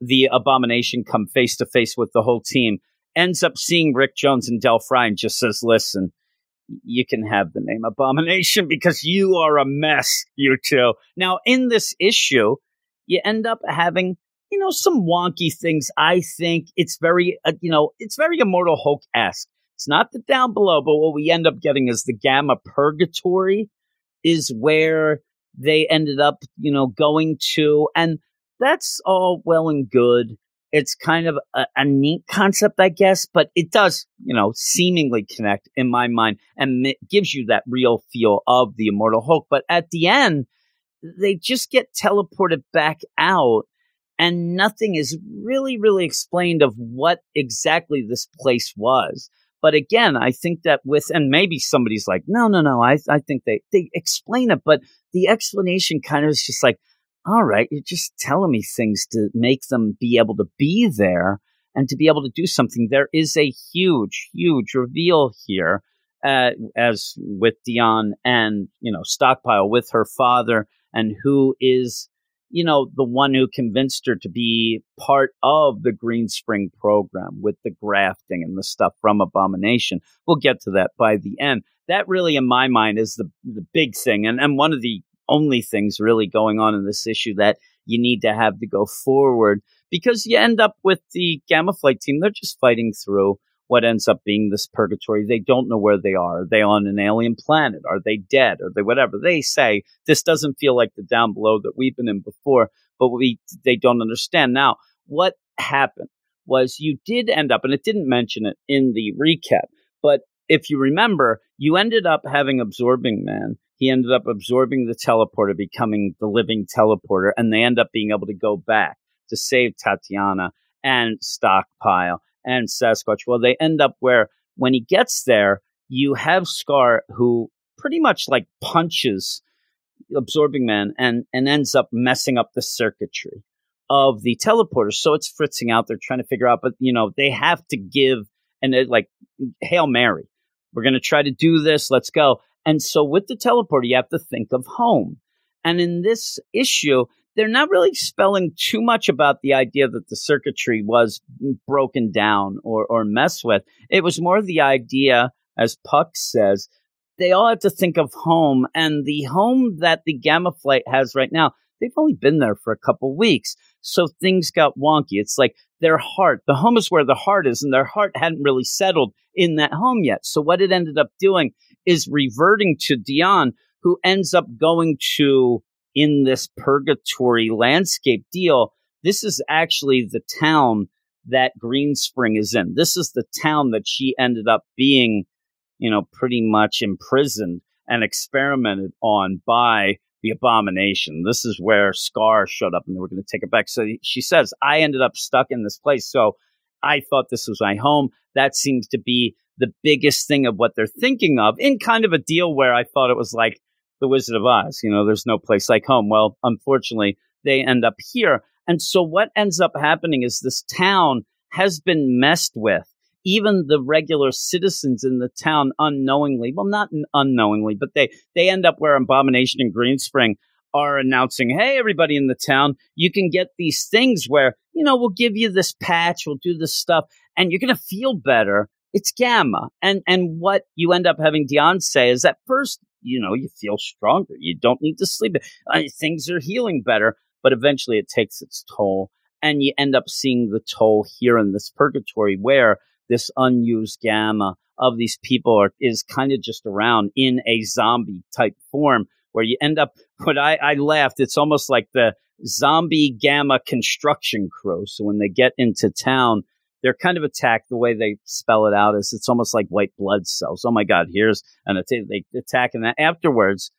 the abomination come face to face with the whole team, ends up seeing Rick Jones and Del Fry and just says, listen, you can have the name abomination because you are a mess, you two. Now, in this issue, you end up having, you know, some wonky things. I think it's very, uh, you know, it's very Immortal Hulk esque. It's not the down below, but what we end up getting is the Gamma Purgatory, is where they ended up, you know, going to. And that's all well and good. It's kind of a, a, neat concept, I guess, but it does, you know, seemingly connect in my mind and it gives you that real feel of the Immortal Hulk. But at the end, they just get teleported back out and nothing is really, really explained of what exactly this place was. But again, I think that with, and maybe somebody's like, no, no, no, I, I think they, they explain it, but the explanation kind of is just like, all right, you're just telling me things to make them be able to be there and to be able to do something. There is a huge, huge reveal here, uh, as with Dion and, you know, Stockpile with her father and who is, you know, the one who convinced her to be part of the Green Spring program with the grafting and the stuff from Abomination. We'll get to that by the end. That really, in my mind, is the the big thing, and and one of the only things really going on in this issue that you need to have to go forward because you end up with the Gamma Flight team. They're just fighting through what ends up being this purgatory. They don't know where they are. Are they on an alien planet? Are they dead? Are they whatever? They say this doesn't feel like the down below that we've been in before, but we they don't understand. Now, what happened was you did end up, and it didn't mention it in the recap, but if you remember, you ended up having absorbing man. He ended up absorbing the teleporter, becoming the living teleporter, and they end up being able to go back to save Tatiana and Stockpile and Sasquatch. Well, they end up where when he gets there, you have Scar who pretty much like punches absorbing man and and ends up messing up the circuitry of the teleporter. So it's fritzing out. They're trying to figure out, but you know they have to give and like hail mary. We're going to try to do this. Let's go. And so with the teleporter, you have to think of home. And in this issue, they're not really spelling too much about the idea that the circuitry was broken down or, or messed with. It was more the idea, as Puck says, they all have to think of home and the home that the Gamma Flight has right now. They've only been there for a couple weeks. So things got wonky. It's like their heart, the home is where the heart is, and their heart hadn't really settled in that home yet. So what it ended up doing is reverting to Dion, who ends up going to in this purgatory landscape deal, this is actually the town that Greenspring is in. This is the town that she ended up being, you know, pretty much imprisoned and experimented on by the abomination. This is where Scar showed up and they were going to take it back. So she says, I ended up stuck in this place. So I thought this was my home. That seems to be the biggest thing of what they're thinking of in kind of a deal where I thought it was like, the Wizard of Oz. You know, there's no place like home. Well, unfortunately, they end up here. And so what ends up happening is this town has been messed with. Even the regular citizens in the town unknowingly, well, not unknowingly, but they, they end up where Abomination and Greenspring are announcing, hey, everybody in the town, you can get these things where, you know, we'll give you this patch, we'll do this stuff, and you're going to feel better. It's gamma. And, and what you end up having Dion say is that first you know, you feel stronger. You don't need to sleep. Uh, things are healing better, but eventually it takes its toll. And you end up seeing the toll here in this purgatory where this unused gamma of these people are, is kind of just around in a zombie type form where you end up, but I, I laughed. It's almost like the zombie gamma construction crew. So when they get into town, they're kind of attacked the way they spell it out is it's almost like white blood cells. Oh my God, here's an attack. They attack and then afterwards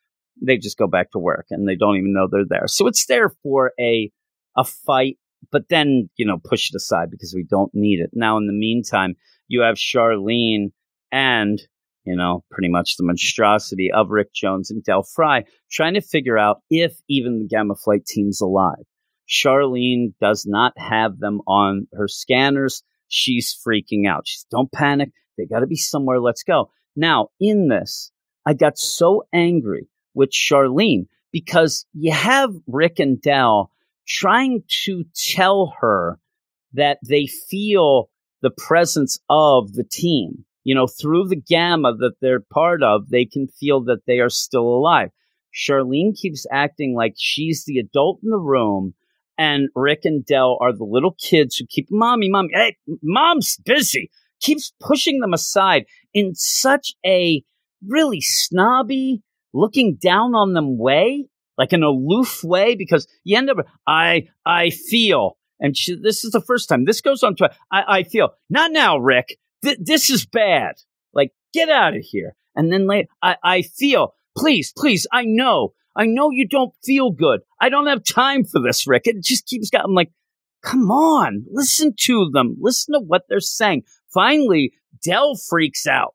they just go back to work and they don't even know they're there. So it's there for a, a fight, but then, you know, push it aside because we don't need it. Now, in the meantime, you have Charlene and, you know, pretty much the monstrosity of Rick Jones and Del Fry, trying to figure out if even the Gamma Flight team's alive. Charlene does not have them on her scanners she's freaking out. She's, don't panic. They got to be somewhere. Let's go. Now, in this, I got so angry with Charlene because you have Rick and Del trying to tell her that they feel the presence of the team. You know, through the gamma that they're part of, they can feel that they are still alive. Charlene keeps acting like she's the adult in the room and Rick and Dell are the little kids who keep mommy, mommy, hey, mom's busy, keeps pushing them aside in such a really snobby, looking down on them way, like an aloof way, because you end up, I, I feel, and she, this is the first time this goes on to, I, I feel, not now, Rick, Th- this is bad. Like, get out of here. And then later, I, I feel, please, please, I know I know you don't feel good. I don't have time for this, Rick. It just keeps getting like, come on, listen to them. Listen to what they're saying. Finally, Dell freaks out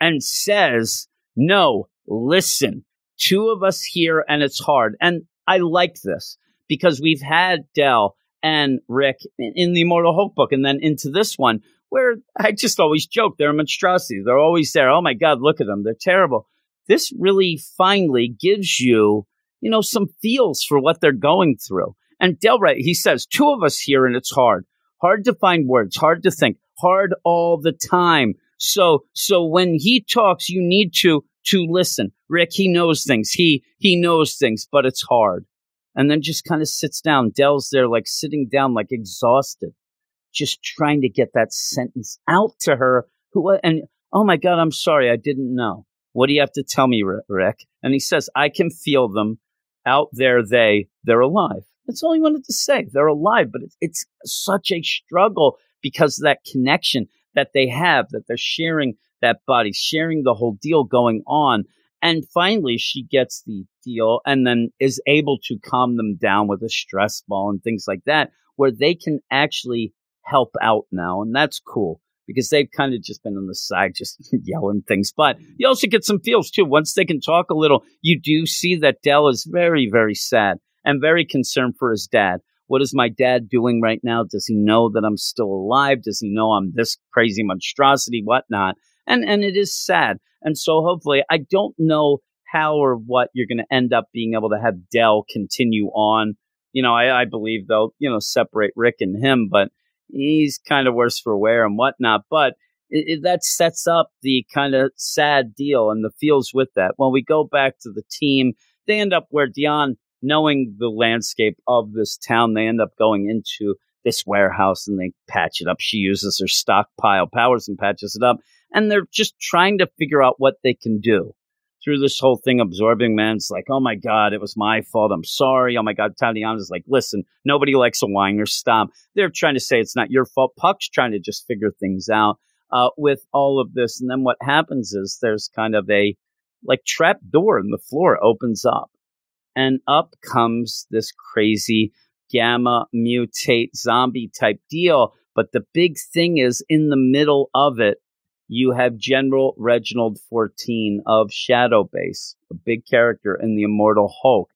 and says, no, listen, two of us here and it's hard. And I like this because we've had Dell and Rick in the Immortal Hulk book and then into this one where I just always joke they're a monstrosity. They're always there. Oh my God, look at them. They're terrible this really finally gives you, you know, some feels for what they're going through. And Delray, he says, two of us here and it's hard. Hard to find words, hard to think, hard all the time. So, so when he talks, you need to, to listen. Rick, he knows things. He, he knows things, but it's hard. And then just kind of sits down. Del's there like sitting down, like exhausted. Just trying to get that sentence out to her. Who and oh my God, I'm sorry, I didn't know. What do you have to tell me, Rick? And he says, I can feel them out there. They they're alive. That's all he wanted to say. They're alive, but it's, it's such a struggle because of that connection that they have, that they're sharing that body, sharing the whole deal going on. And finally, she gets the deal and then is able to calm them down with a stress ball and things like that, where they can actually help out now. And that's cool because they've kind of just been on the side, just yelling things. But you also get some feels too. Once they can talk a little, you do see that Dell is very, very sad and very concerned for his dad. What is my dad doing right now? Does he know that I'm still alive? Does he know I'm this crazy monstrosity, whatnot? And and it is sad. And so hopefully, I don't know how or what you're going to end up being able to have Dell continue on. You know, I, I believe they'll you know separate Rick and him, but he's kind of worse for wear and whatnot. But it, it, that sets up the kind of sad deal and the feels with that. When we go back to the team, they end up where Dion, knowing the landscape of this town, they end up going into this warehouse and they patch it up. She uses her stockpile powers and patches it up. And they're just trying to figure out what they can do through this whole thing absorbing man's like, oh my God, it was my fault. I'm sorry. Oh my God. Tatiana's like, listen, nobody likes a whiner. Stop. They're trying to say it's not your fault. Puck's trying to just figure things out uh, with all of this. And then what happens is there's kind of a like trap door in the floor opens up and up comes this crazy gamma mutate zombie type deal. But the big thing is in the middle of it, you have General Reginald Fortean of Shadow Base, a big character in the Immortal Hulk.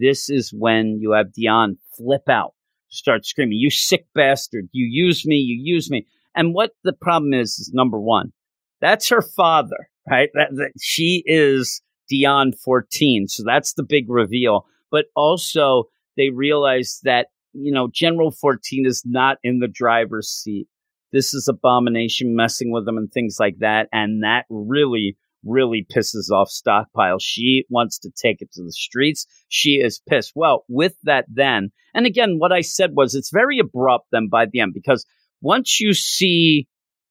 This is when you have Dion flip out, start screaming, You sick bastard, you use me, you use me. And what the problem is, is number one, that's her father, right? That, that she is Dion Fortean. So that's the big reveal. But also, they realize that, you know, General Fortean is not in the driver's seat this is abomination messing with them and things like that and that really really pisses off stockpile she wants to take it to the streets. She is pissed. Well with that then and again what i said was it's very abrupt then by the end because once you see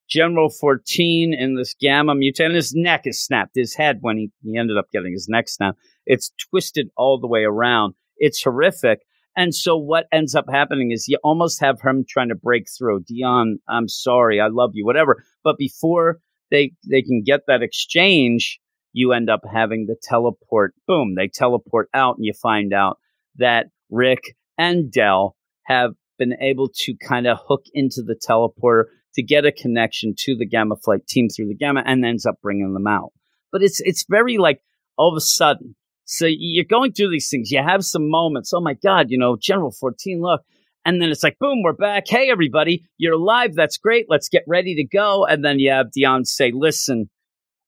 general Fortean in this gamma mutant his neck is snapped his head when he, he ended up getting his neck snapped it's twisted all the way around. It's horrific and so what ends up happening is you almost have him trying to break through. Dion, I'm sorry, I love you, whatever. But before they they can get that exchange, you end up having the teleport. Boom, they teleport out, and you find out that Rick and Dell have been able to kind of hook into the teleporter to get a connection to the Gamma Flight team through the Gamma, and ends up bringing them out. But it's it's very like all of a sudden so you're going through these things. You have some moments. Oh my God, you know, General Fortean, look. And then it's like, boom, we're back. Hey, everybody, you're alive. That's great. Let's get ready to go. And then you have Dion say, listen,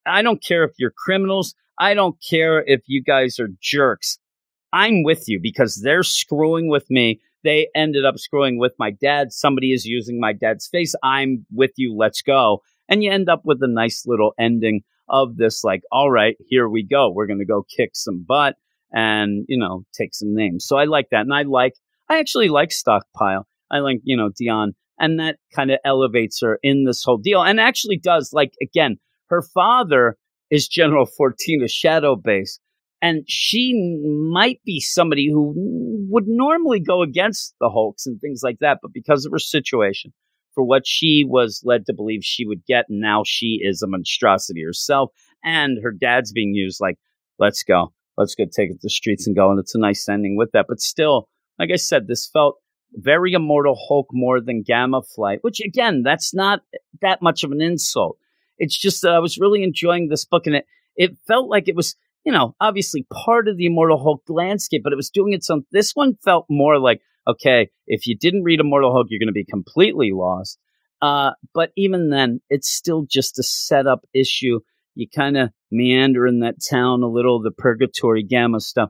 I don't care if you're criminals. I don't care if you guys are jerks. I'm with you because they're screwing with me. They ended up screwing with my dad. Somebody is using my dad's face. I'm with you. Let's go. And you end up with a nice little ending of this like all right here we go. We're going to go kick some butt and you know take some names. So i like that and i like i actually like stockpile. I like you know dion and that kind of elevates her in this whole deal and actually does like again her father is general Fortean a shadow base and she might be somebody who would normally go against the hulks and things like that but because of her situation for what she was led to believe she would get. And now she is a monstrosity herself. And her dad's being used like, let's go. Let's go take it to the streets and go. And it's a nice ending with that. But still, like I said, this felt very Immortal Hulk more than Gamma Flight, which again, that's not that much of an insult. It's just that I was really enjoying this book and it, it felt like it was, you know, obviously part of the Immortal Hulk landscape, but it was doing its own. This one felt more like, okay, if you didn't read Immortal Hulk, you're going to be completely lost. Uh, but even then, it's still just a setup issue. You kind of meander in that town a little, the purgatory gamma stuff.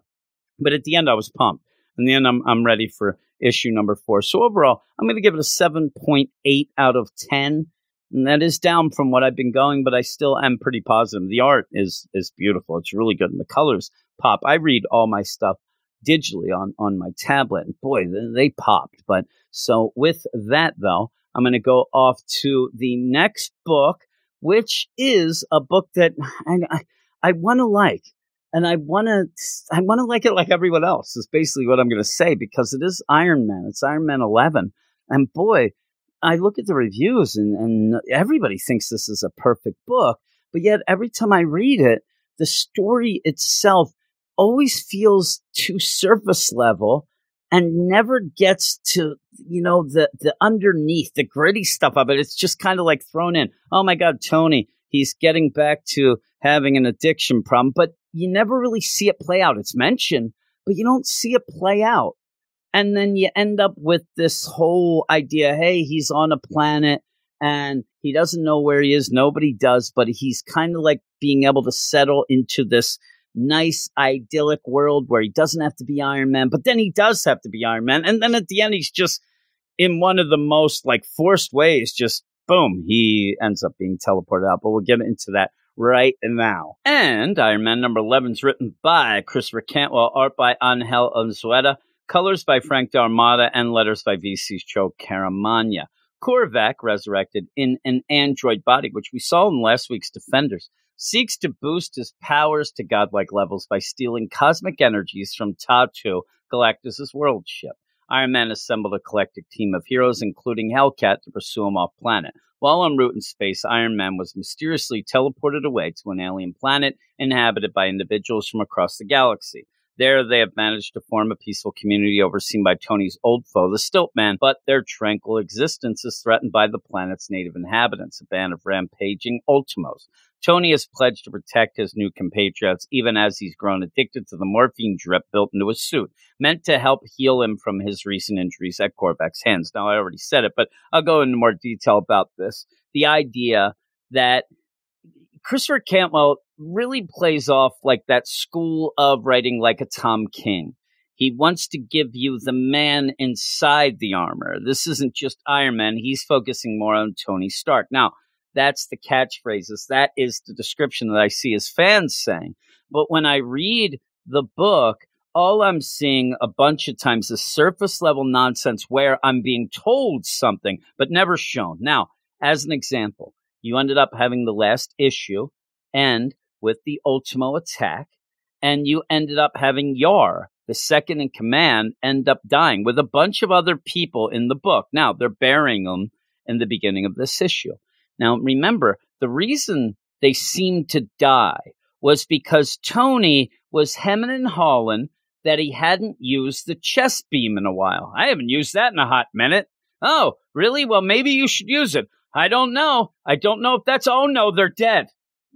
But at the end, I was pumped. In the end, I'm, I'm ready for issue number four. So overall, I'm going to give it a 7.8 out of 10. And that is down from what I've been going, but I still am pretty positive. The art is is beautiful. It's really good, and the colors pop. I read all my stuff digitally on on my tablet, and boy, they popped. But so with that though, I'm going to go off to the next book, which is a book that I, I, want to like. And I want to, I want to like it like everyone else. Is basically what I'm going to say because it is Iron Man. It's Iron Man 11, and boy, I look at the reviews and, and everybody thinks this is a perfect book. But yet, every time I read it, the story itself always feels too surface level and never gets to you know the the underneath the gritty stuff of it. It's just kind of like thrown in oh my god tony he's getting back to having an addiction problem. But you never really see it play out. It's mentioned but you don't see it play out. And then you end up with this whole idea hey he's on a planet and he doesn't know where he is. Nobody does. But he's kind of like being able to settle into this nice idyllic world where he doesn't have to be Iron Man, but then he does have to be Iron Man. And then at the end, he's just in one of the most like forced ways, just boom, he ends up being teleported out. But we'll get into that right now. And Iron Man number 11 is written by Christopher Cantwell, art by Angel Unzueta, colors by Frank D'Armata, and letters by VC's Joe Caramagna. Korvac, resurrected in an android body, which we saw in last week's Defenders, seeks to boost his powers to godlike levels by stealing cosmic energies from Taa II, Galactus' world ship. Iron Man assembled a collective team of heroes, including Hellcat, to pursue him off planet. While en route in space, Iron Man was mysteriously teleported away to an alien planet inhabited by individuals from across the galaxy. There, they have managed to form a peaceful community overseen by Tony's old foe, the Stiltman, but their tranquil existence is threatened by the planet's native inhabitants, a band of rampaging Ultimos. Tony has pledged to protect his new compatriots, even as he's grown addicted to the morphine drip built into his suit, meant to help heal him from his recent injuries at Korvac's hands. Now, I already said it, but I'll go into more detail about this. The idea that Christopher Cantwell really plays off like that school of writing like a Tom King. He wants to give you the man inside the armor. This isn't just Iron Man. He's focusing more on Tony Stark. Now, that's the catchphrases. That is the description that I see as fans saying. But when I read the book, all I'm seeing a bunch of times is surface level nonsense where I'm being told something, but never shown. Now, as an example, you ended up having the last issue end with the Ultimo attack, and you ended up having Yar, the second in command, end up dying with a bunch of other people in the book. Now, they're burying them in the beginning of this issue. Now, remember, the reason they seemed to die was because Tony was hemming and hawing that he hadn't used the chest beam in a while. I haven't used that in a hot minute. Oh, really? Well, maybe you should use it. I don't know. I don't know if that's, oh no, they're dead.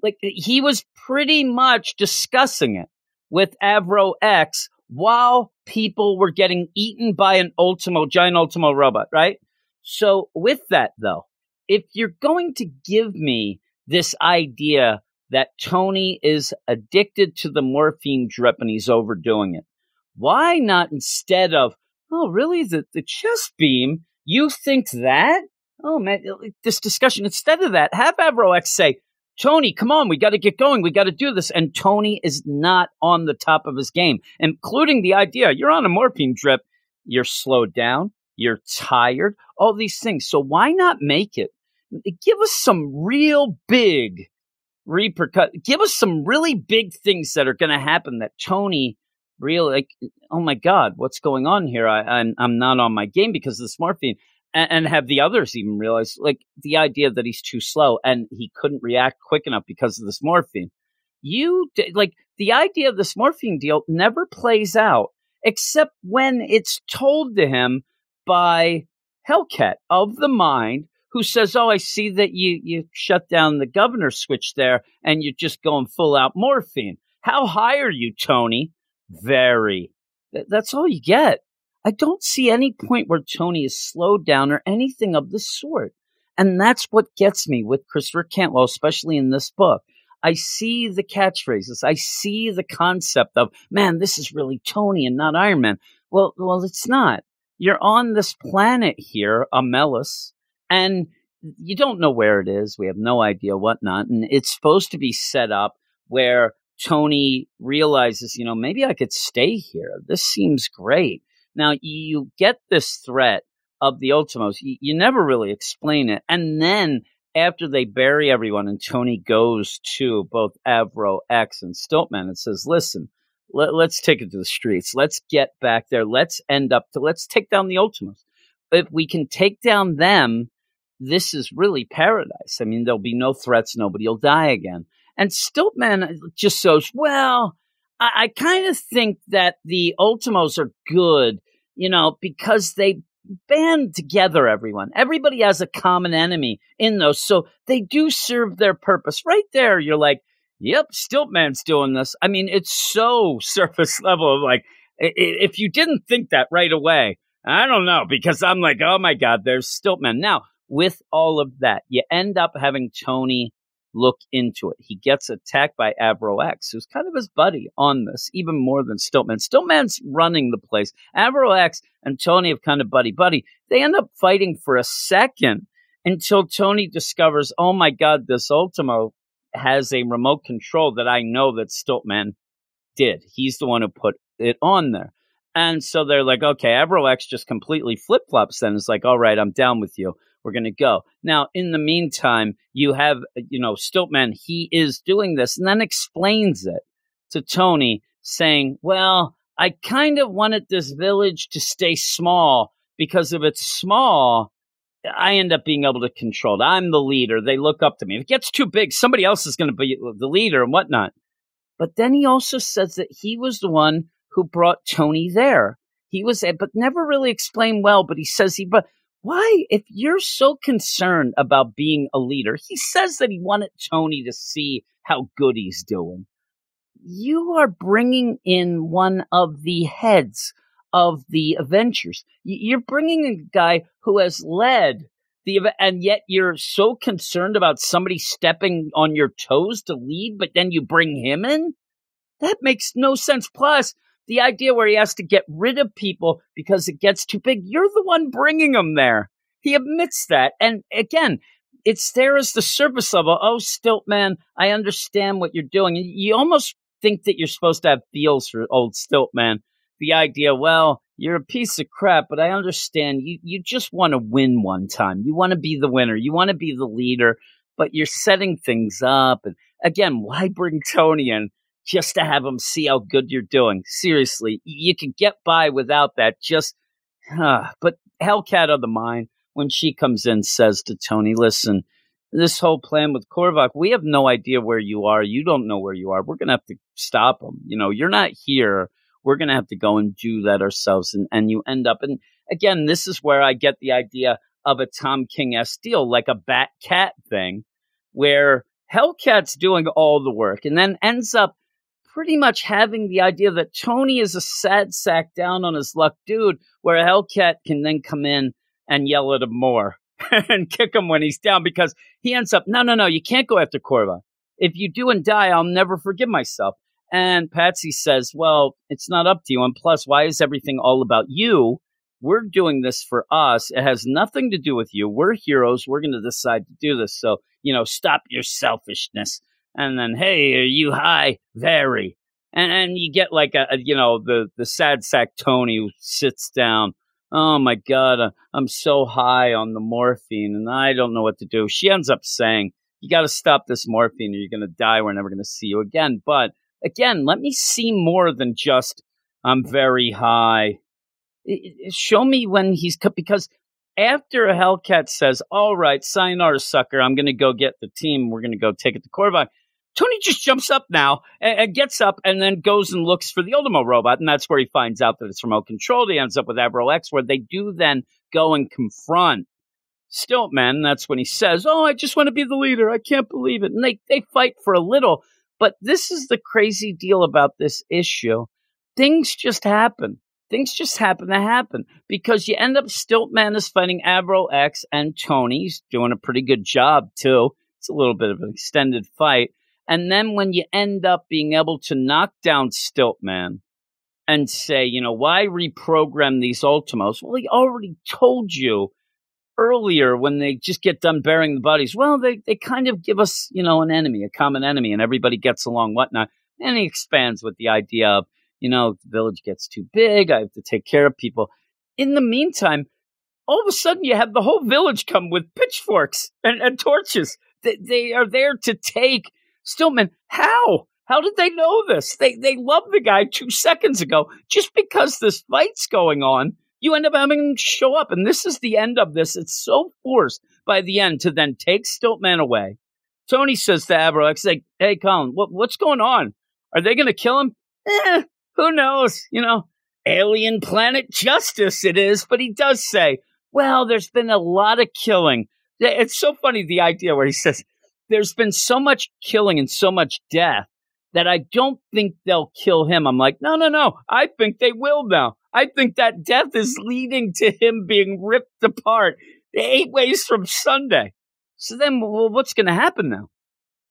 Like he was pretty much discussing it with Avro X while people were getting eaten by an Ultimo, giant Ultimo robot, right? So with that though, if you're going to give me this idea that Tony is addicted to the morphine drip and he's overdoing it, why not instead of, oh, really, the, the chest beam, you think that? Oh, man, this discussion, instead of that, have Avrox say, Tony, come on, we got to get going. We got to do this. And Tony is not on the top of his game, including the idea you're on a morphine drip, you're slowed down, you're tired, all these things. So why not make it? Give us some real big repercut. Give us some really big things that are going to happen that Tony really like. Oh my God, what's going on here? I, I'm I'm not on my game because of this morphine. And, and have the others even realize like the idea that he's too slow and he couldn't react quick enough because of this morphine. You like the idea of this morphine deal never plays out except when it's told to him by Hellcat of the mind, who says, "Oh, I see that you you shut down the governor switch there, and you're just going full out morphine. How high are you, Tony? Very. That's all you get. I don't see any point where Tony is slowed down or anything of the sort. And that's what gets me with Christopher Cantwell, especially in this book. I see the catchphrases. I see the concept of, man, this is really Tony and not Iron Man. Well, well, it's not. You're on this planet here, Amelis, and you don't know where it is. We have no idea whatnot. And it's supposed to be set up where Tony realizes, you know, maybe I could stay here. This seems great. Now you get this threat of the Ultimos. You, you never really explain it. And then after they bury everyone and Tony goes to both Avro X and Stiltman and says, listen, let, us take it to the streets. Let's get back there. Let's end up to, let's take down the Ultimos. If we can take down them, this is really paradise. I mean, there'll be no threats. Nobody will die again. And Stiltman uh, just says, well, I, I kind of think that the Ultimos are good, you know, because they band together everyone. Everybody has a common enemy in those. So they do serve their purpose. Right there, you're like, yep, Stiltman's doing this. I mean, it's so surface level of like, if you didn't think that right away, I don't know, because I'm like, oh my God, there's Stiltman. Now, with all of that, you end up having Tony look into it. He gets attacked by Avro X, who's kind of his buddy on this, even more than Stiltman. Stiltman's running the place. Avro X and Tony have kind of buddy buddy. They end up fighting for a second until Tony discovers, oh my God, this Ultimo has a remote control that I know that Stiltman did. He's the one who put it on there. And so they're like, okay, Avro X just completely flip flops then. It's like, all right, I'm down with you we're going to go. Now, in the meantime, you have, you know, Stiltman, he is doing this and then explains it to Tony, saying, well, I kind of wanted this village to stay small because if it's small, I end up being able to control it. I'm the leader. They look up to me. If it gets too big, somebody else is going to be the leader and whatnot. But then he also says that he was the one who brought Tony there. He was, but never really explained well. But he says he, but why, if you're so concerned about being a leader, he says that he wanted Tony to see how good he's doing. You are bringing in one of the heads of the Avengers. You're bringing a guy who has led the and yet you're so concerned about somebody stepping on your toes to lead, but then you bring him in. That makes no sense. Plus, the idea where he has to get rid of people because it gets too big, you're the one bringing them there. He admits that. And again, it's there as the surface level. Oh, Stiltman, I understand what you're doing. You almost think that you're supposed to have feels for old Stiltman. The idea, well, you're a piece of crap, but I understand you, you just want to win one time. You want to be the winner. You want to be the leader, but you're setting things up. And again, why bring Tony in? Just to have them see how good you're doing. Seriously, you can get by without that. Just, but Hellcat of the mind, when she comes in, says to Tony, listen, this whole plan with Korvac, we have no idea where you are. You don't know where you are. We're going to have to stop him. You know, you're not here. We're going to have to go and do that ourselves. And, and you end up, and again, this is where I get the idea of a Tom King S deal, like a bat cat thing, where Hellcat's doing all the work and then ends up pretty much having the idea that Tony is a sad sack down on his luck dude, where Hellcat can then come in and yell at him more and kick him when he's down because he ends up, no, no, no, you can't go after Corva. If you do and die, I'll never forgive myself. And Patsy says, well, it's not up to you. And plus, why is everything all about you? We're doing this for us. It has nothing to do with you. We're heroes. We're going to decide to do this. So, you know, stop your selfishness and then hey, are you high? Very. And and you get like a, a you know the the sad sack Tony who sits down. Oh my God, uh, I'm so high on the morphine and I don't know what to do. She ends up saying, "You got to stop this morphine, or you're going to die. We're never going to see you again." But again, let me see more than just I'm very high. show me when he's because after a Hellcat says, "All right, sign sayonara, sucker, I'm going to go get the team. We're going to go take it to Korvac," Tony just jumps up now and, and, gets up and then goes and looks for the Ultimo robot. And that's where he finds out that it's remote controlled. He ends up with Avro X, where they do then go and confront Stiltman. That's when he says, Oh, I just want to be the leader. I can't believe it. And they, they fight for a little. But this is the crazy deal about this issue. Things just happen. Things just happen to happen because you end up Stiltman is fighting Avro X and Tony's doing a pretty good job too. It's a little bit of an extended fight and then when you end up being able to knock down Stiltman and say, you know, why reprogram these Ultimos? Well, he already told you earlier when they just get done burying the bodies. Well, they, they kind of give us, you know, an enemy, a common enemy, and everybody gets along, whatnot. And he expands with the idea of, you know, the village gets too big. I have to take care of people. In the meantime, all of a sudden you have the whole village come with pitchforks and, and torches. They, they are there to take Stiltman. How? How did they know this? They they love the guy two seconds ago. Just because this fight's going on, you end up having him show up, and this is the end of this. It's so forced by the end to then take Stiltman away. Tony says to Avrox, like, "Hey, Colin, what, what's going on? Are they going to kill him? Eh, who knows? You know, alien planet justice it is." But he does say, "Well, there's been a lot of killing." It's so funny the idea where he says, "There's been so much killing and so much death." That I don't think they'll kill him. I'm like, no, no, no. I think they will now. I think that death is leading to him being ripped apart eight ways from Sunday. So then, well, what's going to happen now?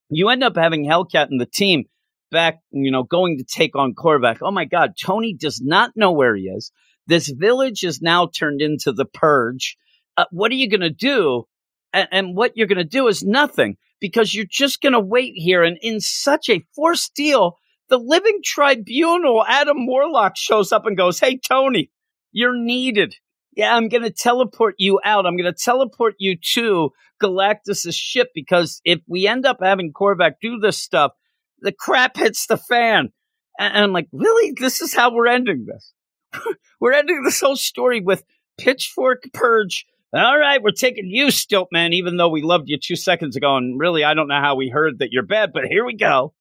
You end up having Hellcat and the team back, you know, going to take on Korvac. Oh my God, Tony does not know where he is. This village is now turned into the purge. Uh, what are you going to do? And, and what you're going to do is nothing because you're just going to wait here. And in such a forced deal, the living tribunal, Adam Warlock shows up and goes, Hey, Tony, you're needed. Yeah, I'm going to teleport you out. I'm going to teleport you to Galactus' ship because if we end up having Korvac do this stuff, the crap hits the fan. And I'm like, really? This is how we're ending this? we're ending this whole story with Pitchfork Purge. All right, we're taking you, Stiltman, even though we loved you two seconds ago. And really, I don't know how we heard that you're bad, but here we go.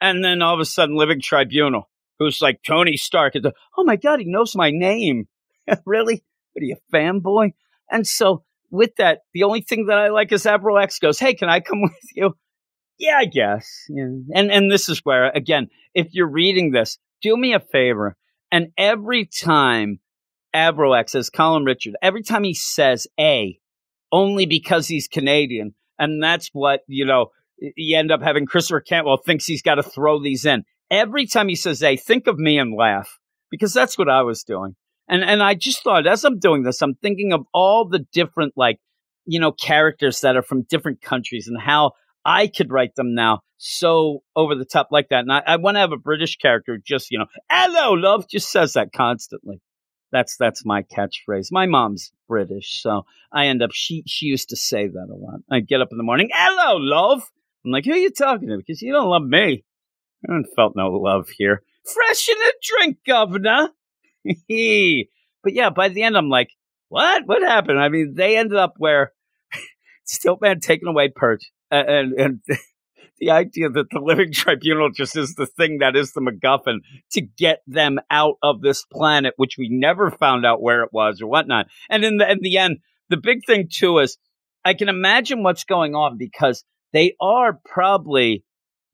And then all of a sudden, Living Tribunal, who's like Tony Stark, is, like, oh my God, he knows my name. really? What are you, a fanboy? And so with that, the only thing that I like is Avro X goes, Hey, can I come with you? Yeah, I guess. Yeah. And and this is where again, if you're reading this, do me a favor. And every time Avro X says Colin Richard, every time he says A, only because he's Canadian, and that's what, you know, you end up having Christopher Cantwell thinks he's got to throw these in. Every time he says A, think of me and laugh. Because that's what I was doing. And and I just thought as I'm doing this, I'm thinking of all the different like, you know, characters that are from different countries and how I could write them now so over the top like that. And I, I want to have a British character just, you know, hello, love, just says that constantly. That's that's my catchphrase. My mom's British, so I end up she she used to say that a lot. I get up in the morning, hello, love. I'm like, who are you talking to? Because you don't love me. I haven't felt no love here. Fresh in a drink, governor. but yeah, by the end, I'm like, what? What happened? I mean, they ended up where Stiltman taken away Perch, and and the idea that the living tribunal just is the thing that is the MacGuffin to get them out of this planet, which we never found out where it was or whatnot. And in the in the end, the big thing too is I can imagine what's going on because they are probably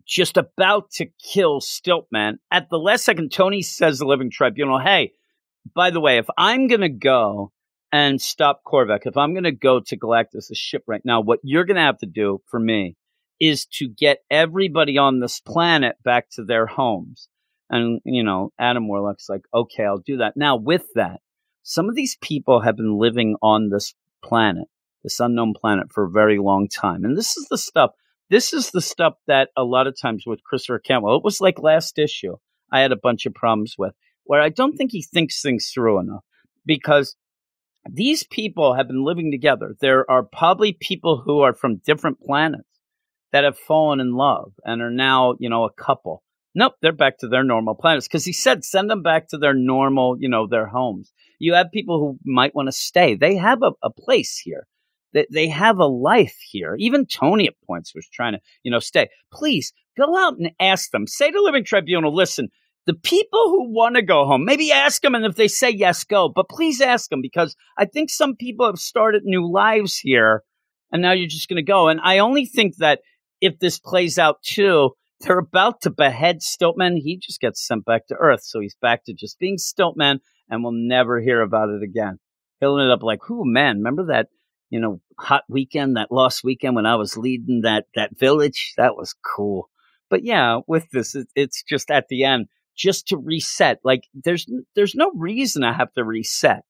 just about to kill Stiltman. At the last second, Tony says the living tribunal, hey, by the way, if I'm going to go and stop Korvac, if I'm going to go to Galactus' ship right now, what you're going to have to do for me is to get everybody on this planet back to their homes. And, you know, Adam Warlock's like, okay, I'll do that. Now, with that, some of these people have been living on this planet, this unknown planet, for a very long time. And this is the stuff, this is the stuff that a lot of times with Christopher Cantwell, it was like last issue, I had a bunch of problems with where I don't think he thinks things through enough because these people have been living together. There are probably people who are from different planets that have fallen in love and are now, you know, a couple. Nope, they're back to their normal planets because he said send them back to their normal, you know, their homes. You have people who might want to stay. They have a, a place here. They, they have a life here. Even Tony at points was trying to, you know, stay. Please go out and ask them. Say to Living Tribunal, listen, the people who want to go home, maybe ask them, and if they say yes, go. But please ask them because I think some people have started new lives here, and now you're just going to go. And I only think that if this plays out too, they're about to behead Stiltman. He just gets sent back to Earth, so he's back to just being Stiltman, and we'll never hear about it again. He'll end up like, "Who man? Remember that?" You know, hot weekend, that lost weekend when I was leading that that village. That was cool. But yeah, with this, it, it's just at the end just to reset. Like there's there's no reason I have to reset.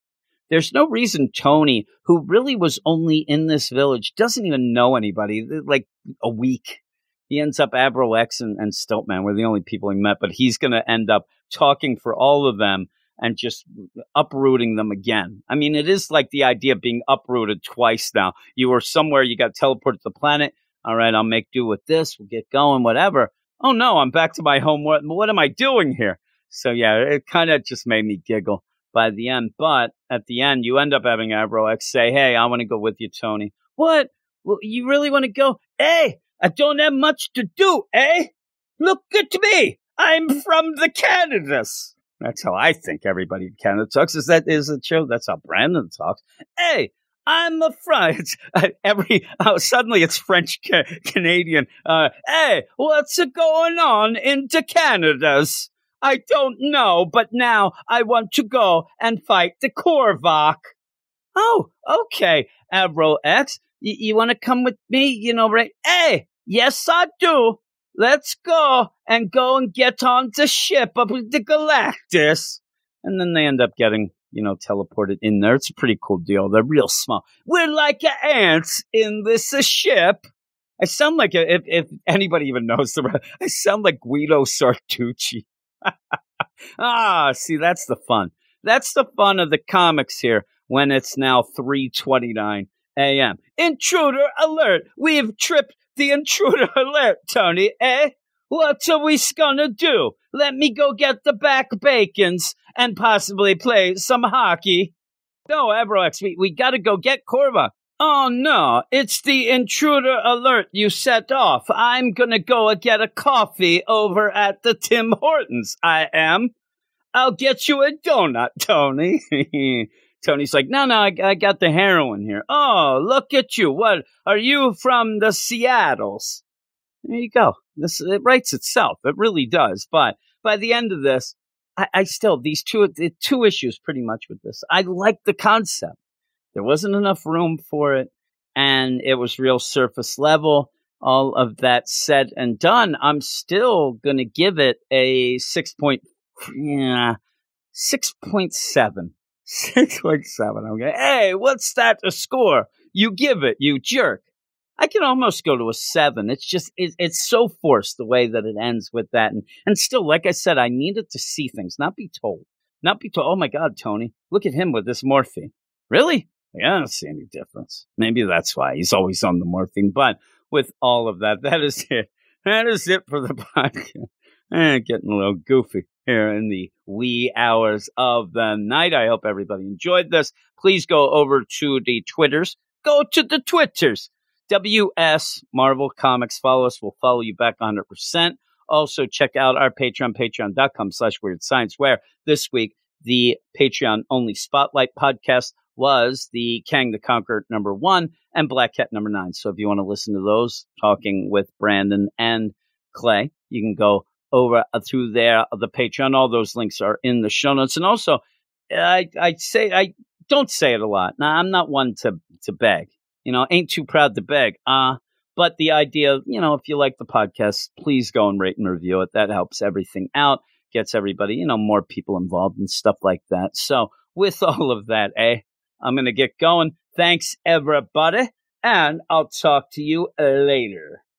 There's no reason Tony, who really was only in this village, doesn't even know anybody. Like a week, he ends up Avro X and, and Stiltman were the only people he met, but he's going to end up talking for all of them and just uprooting them again. I mean, it is like the idea of being uprooted twice now. You were somewhere, you got teleported to the planet. All right, I'll make do with this. We'll get going, whatever. Oh no, I'm back to my home. What, what am I doing here? So yeah, it kind of just made me giggle by the end. But at the end, you end up having Avro X say, Hey, I want to go with you, Tony. What? Well, you really want to go? Hey, I don't have much to do, eh? Look at me. I'm from the Canadas. That's how I think everybody in Canada talks. Is that is it true? That's how Brandon talks. Hey, I'm a French. Uh, every uh, suddenly it's French ca- Canadian. Uh, hey, what's going on into Canada's? I don't know, but now I want to go and fight the Korvac. Oh, okay, Avro X. Y- you want to come with me? You know, right? Hey, yes, I do. Let's go and go and get on the ship of the Galactus. And then they end up getting, you know, teleported in there. It's a pretty cool deal. They're real small. We're like ants in this ship. I sound like a, if if anybody even knows the I sound like Guido Sarducci. ah, see, that's the fun. That's the fun of the comics here when it's now 3:29 a.m. Intruder alert. We've tripped the intruder alert, Tony, eh? What are we gonna do? Let me go get the back bacons and possibly play some hockey. No, Avrox, we, we gotta go get Korva. Oh no, it's the intruder alert you set off. I'm gonna go get a coffee over at the Tim Hortons. I am. I'll get you a donut, Tony. Tony's like, no, no, I, I got the heroin here. Oh, look at you. What are you from the Seattles? There you go. This it writes itself. It really does. But by the end of this, I, I still these two the two issues pretty much with this. I like the concept. There wasn't enough room for it, and it was real surface level. All of that said and done, I'm still gonna give it a six point, yeah, six point seven. Six point seven. Okay. Hey, what's that a score? You give it, you jerk. I can almost go to a seven. It's just it, it's so forced the way that it ends with that, and and still, like I said, I needed to see things, not be told, not be told. Oh my God, Tony, look at him with this morphine. Really? I don't see any difference. Maybe that's why he's always on the morphine. But with all of that, that is it. That is it for the podcast. Eh, getting a little goofy here in the wee hours of the night. I hope everybody enjoyed this. Please go over to the Twitters. Go to the Twitters. WS Marvel Comics. Follow us. We'll follow you back 100%. Also, check out our Patreon, patreon.com slash weird science, where this week the Patreon only spotlight podcast was the Kang the Conqueror number one and Black Cat number nine. So if you want to listen to those, talking with Brandon and Clay, you can go over uh, through there, the Patreon. All those links are in the show notes. And also, I, I say, I don't say it a lot. Now, I'm not one to, to beg, you know, ain't too proud to beg. Uh, but the idea, you know, if you like the podcast, please go and rate and review it. That helps everything out, gets everybody, you know, more people involved and stuff like that. So with all of that, eh, I'm going to get going. Thanks, everybody. And I'll talk to you later.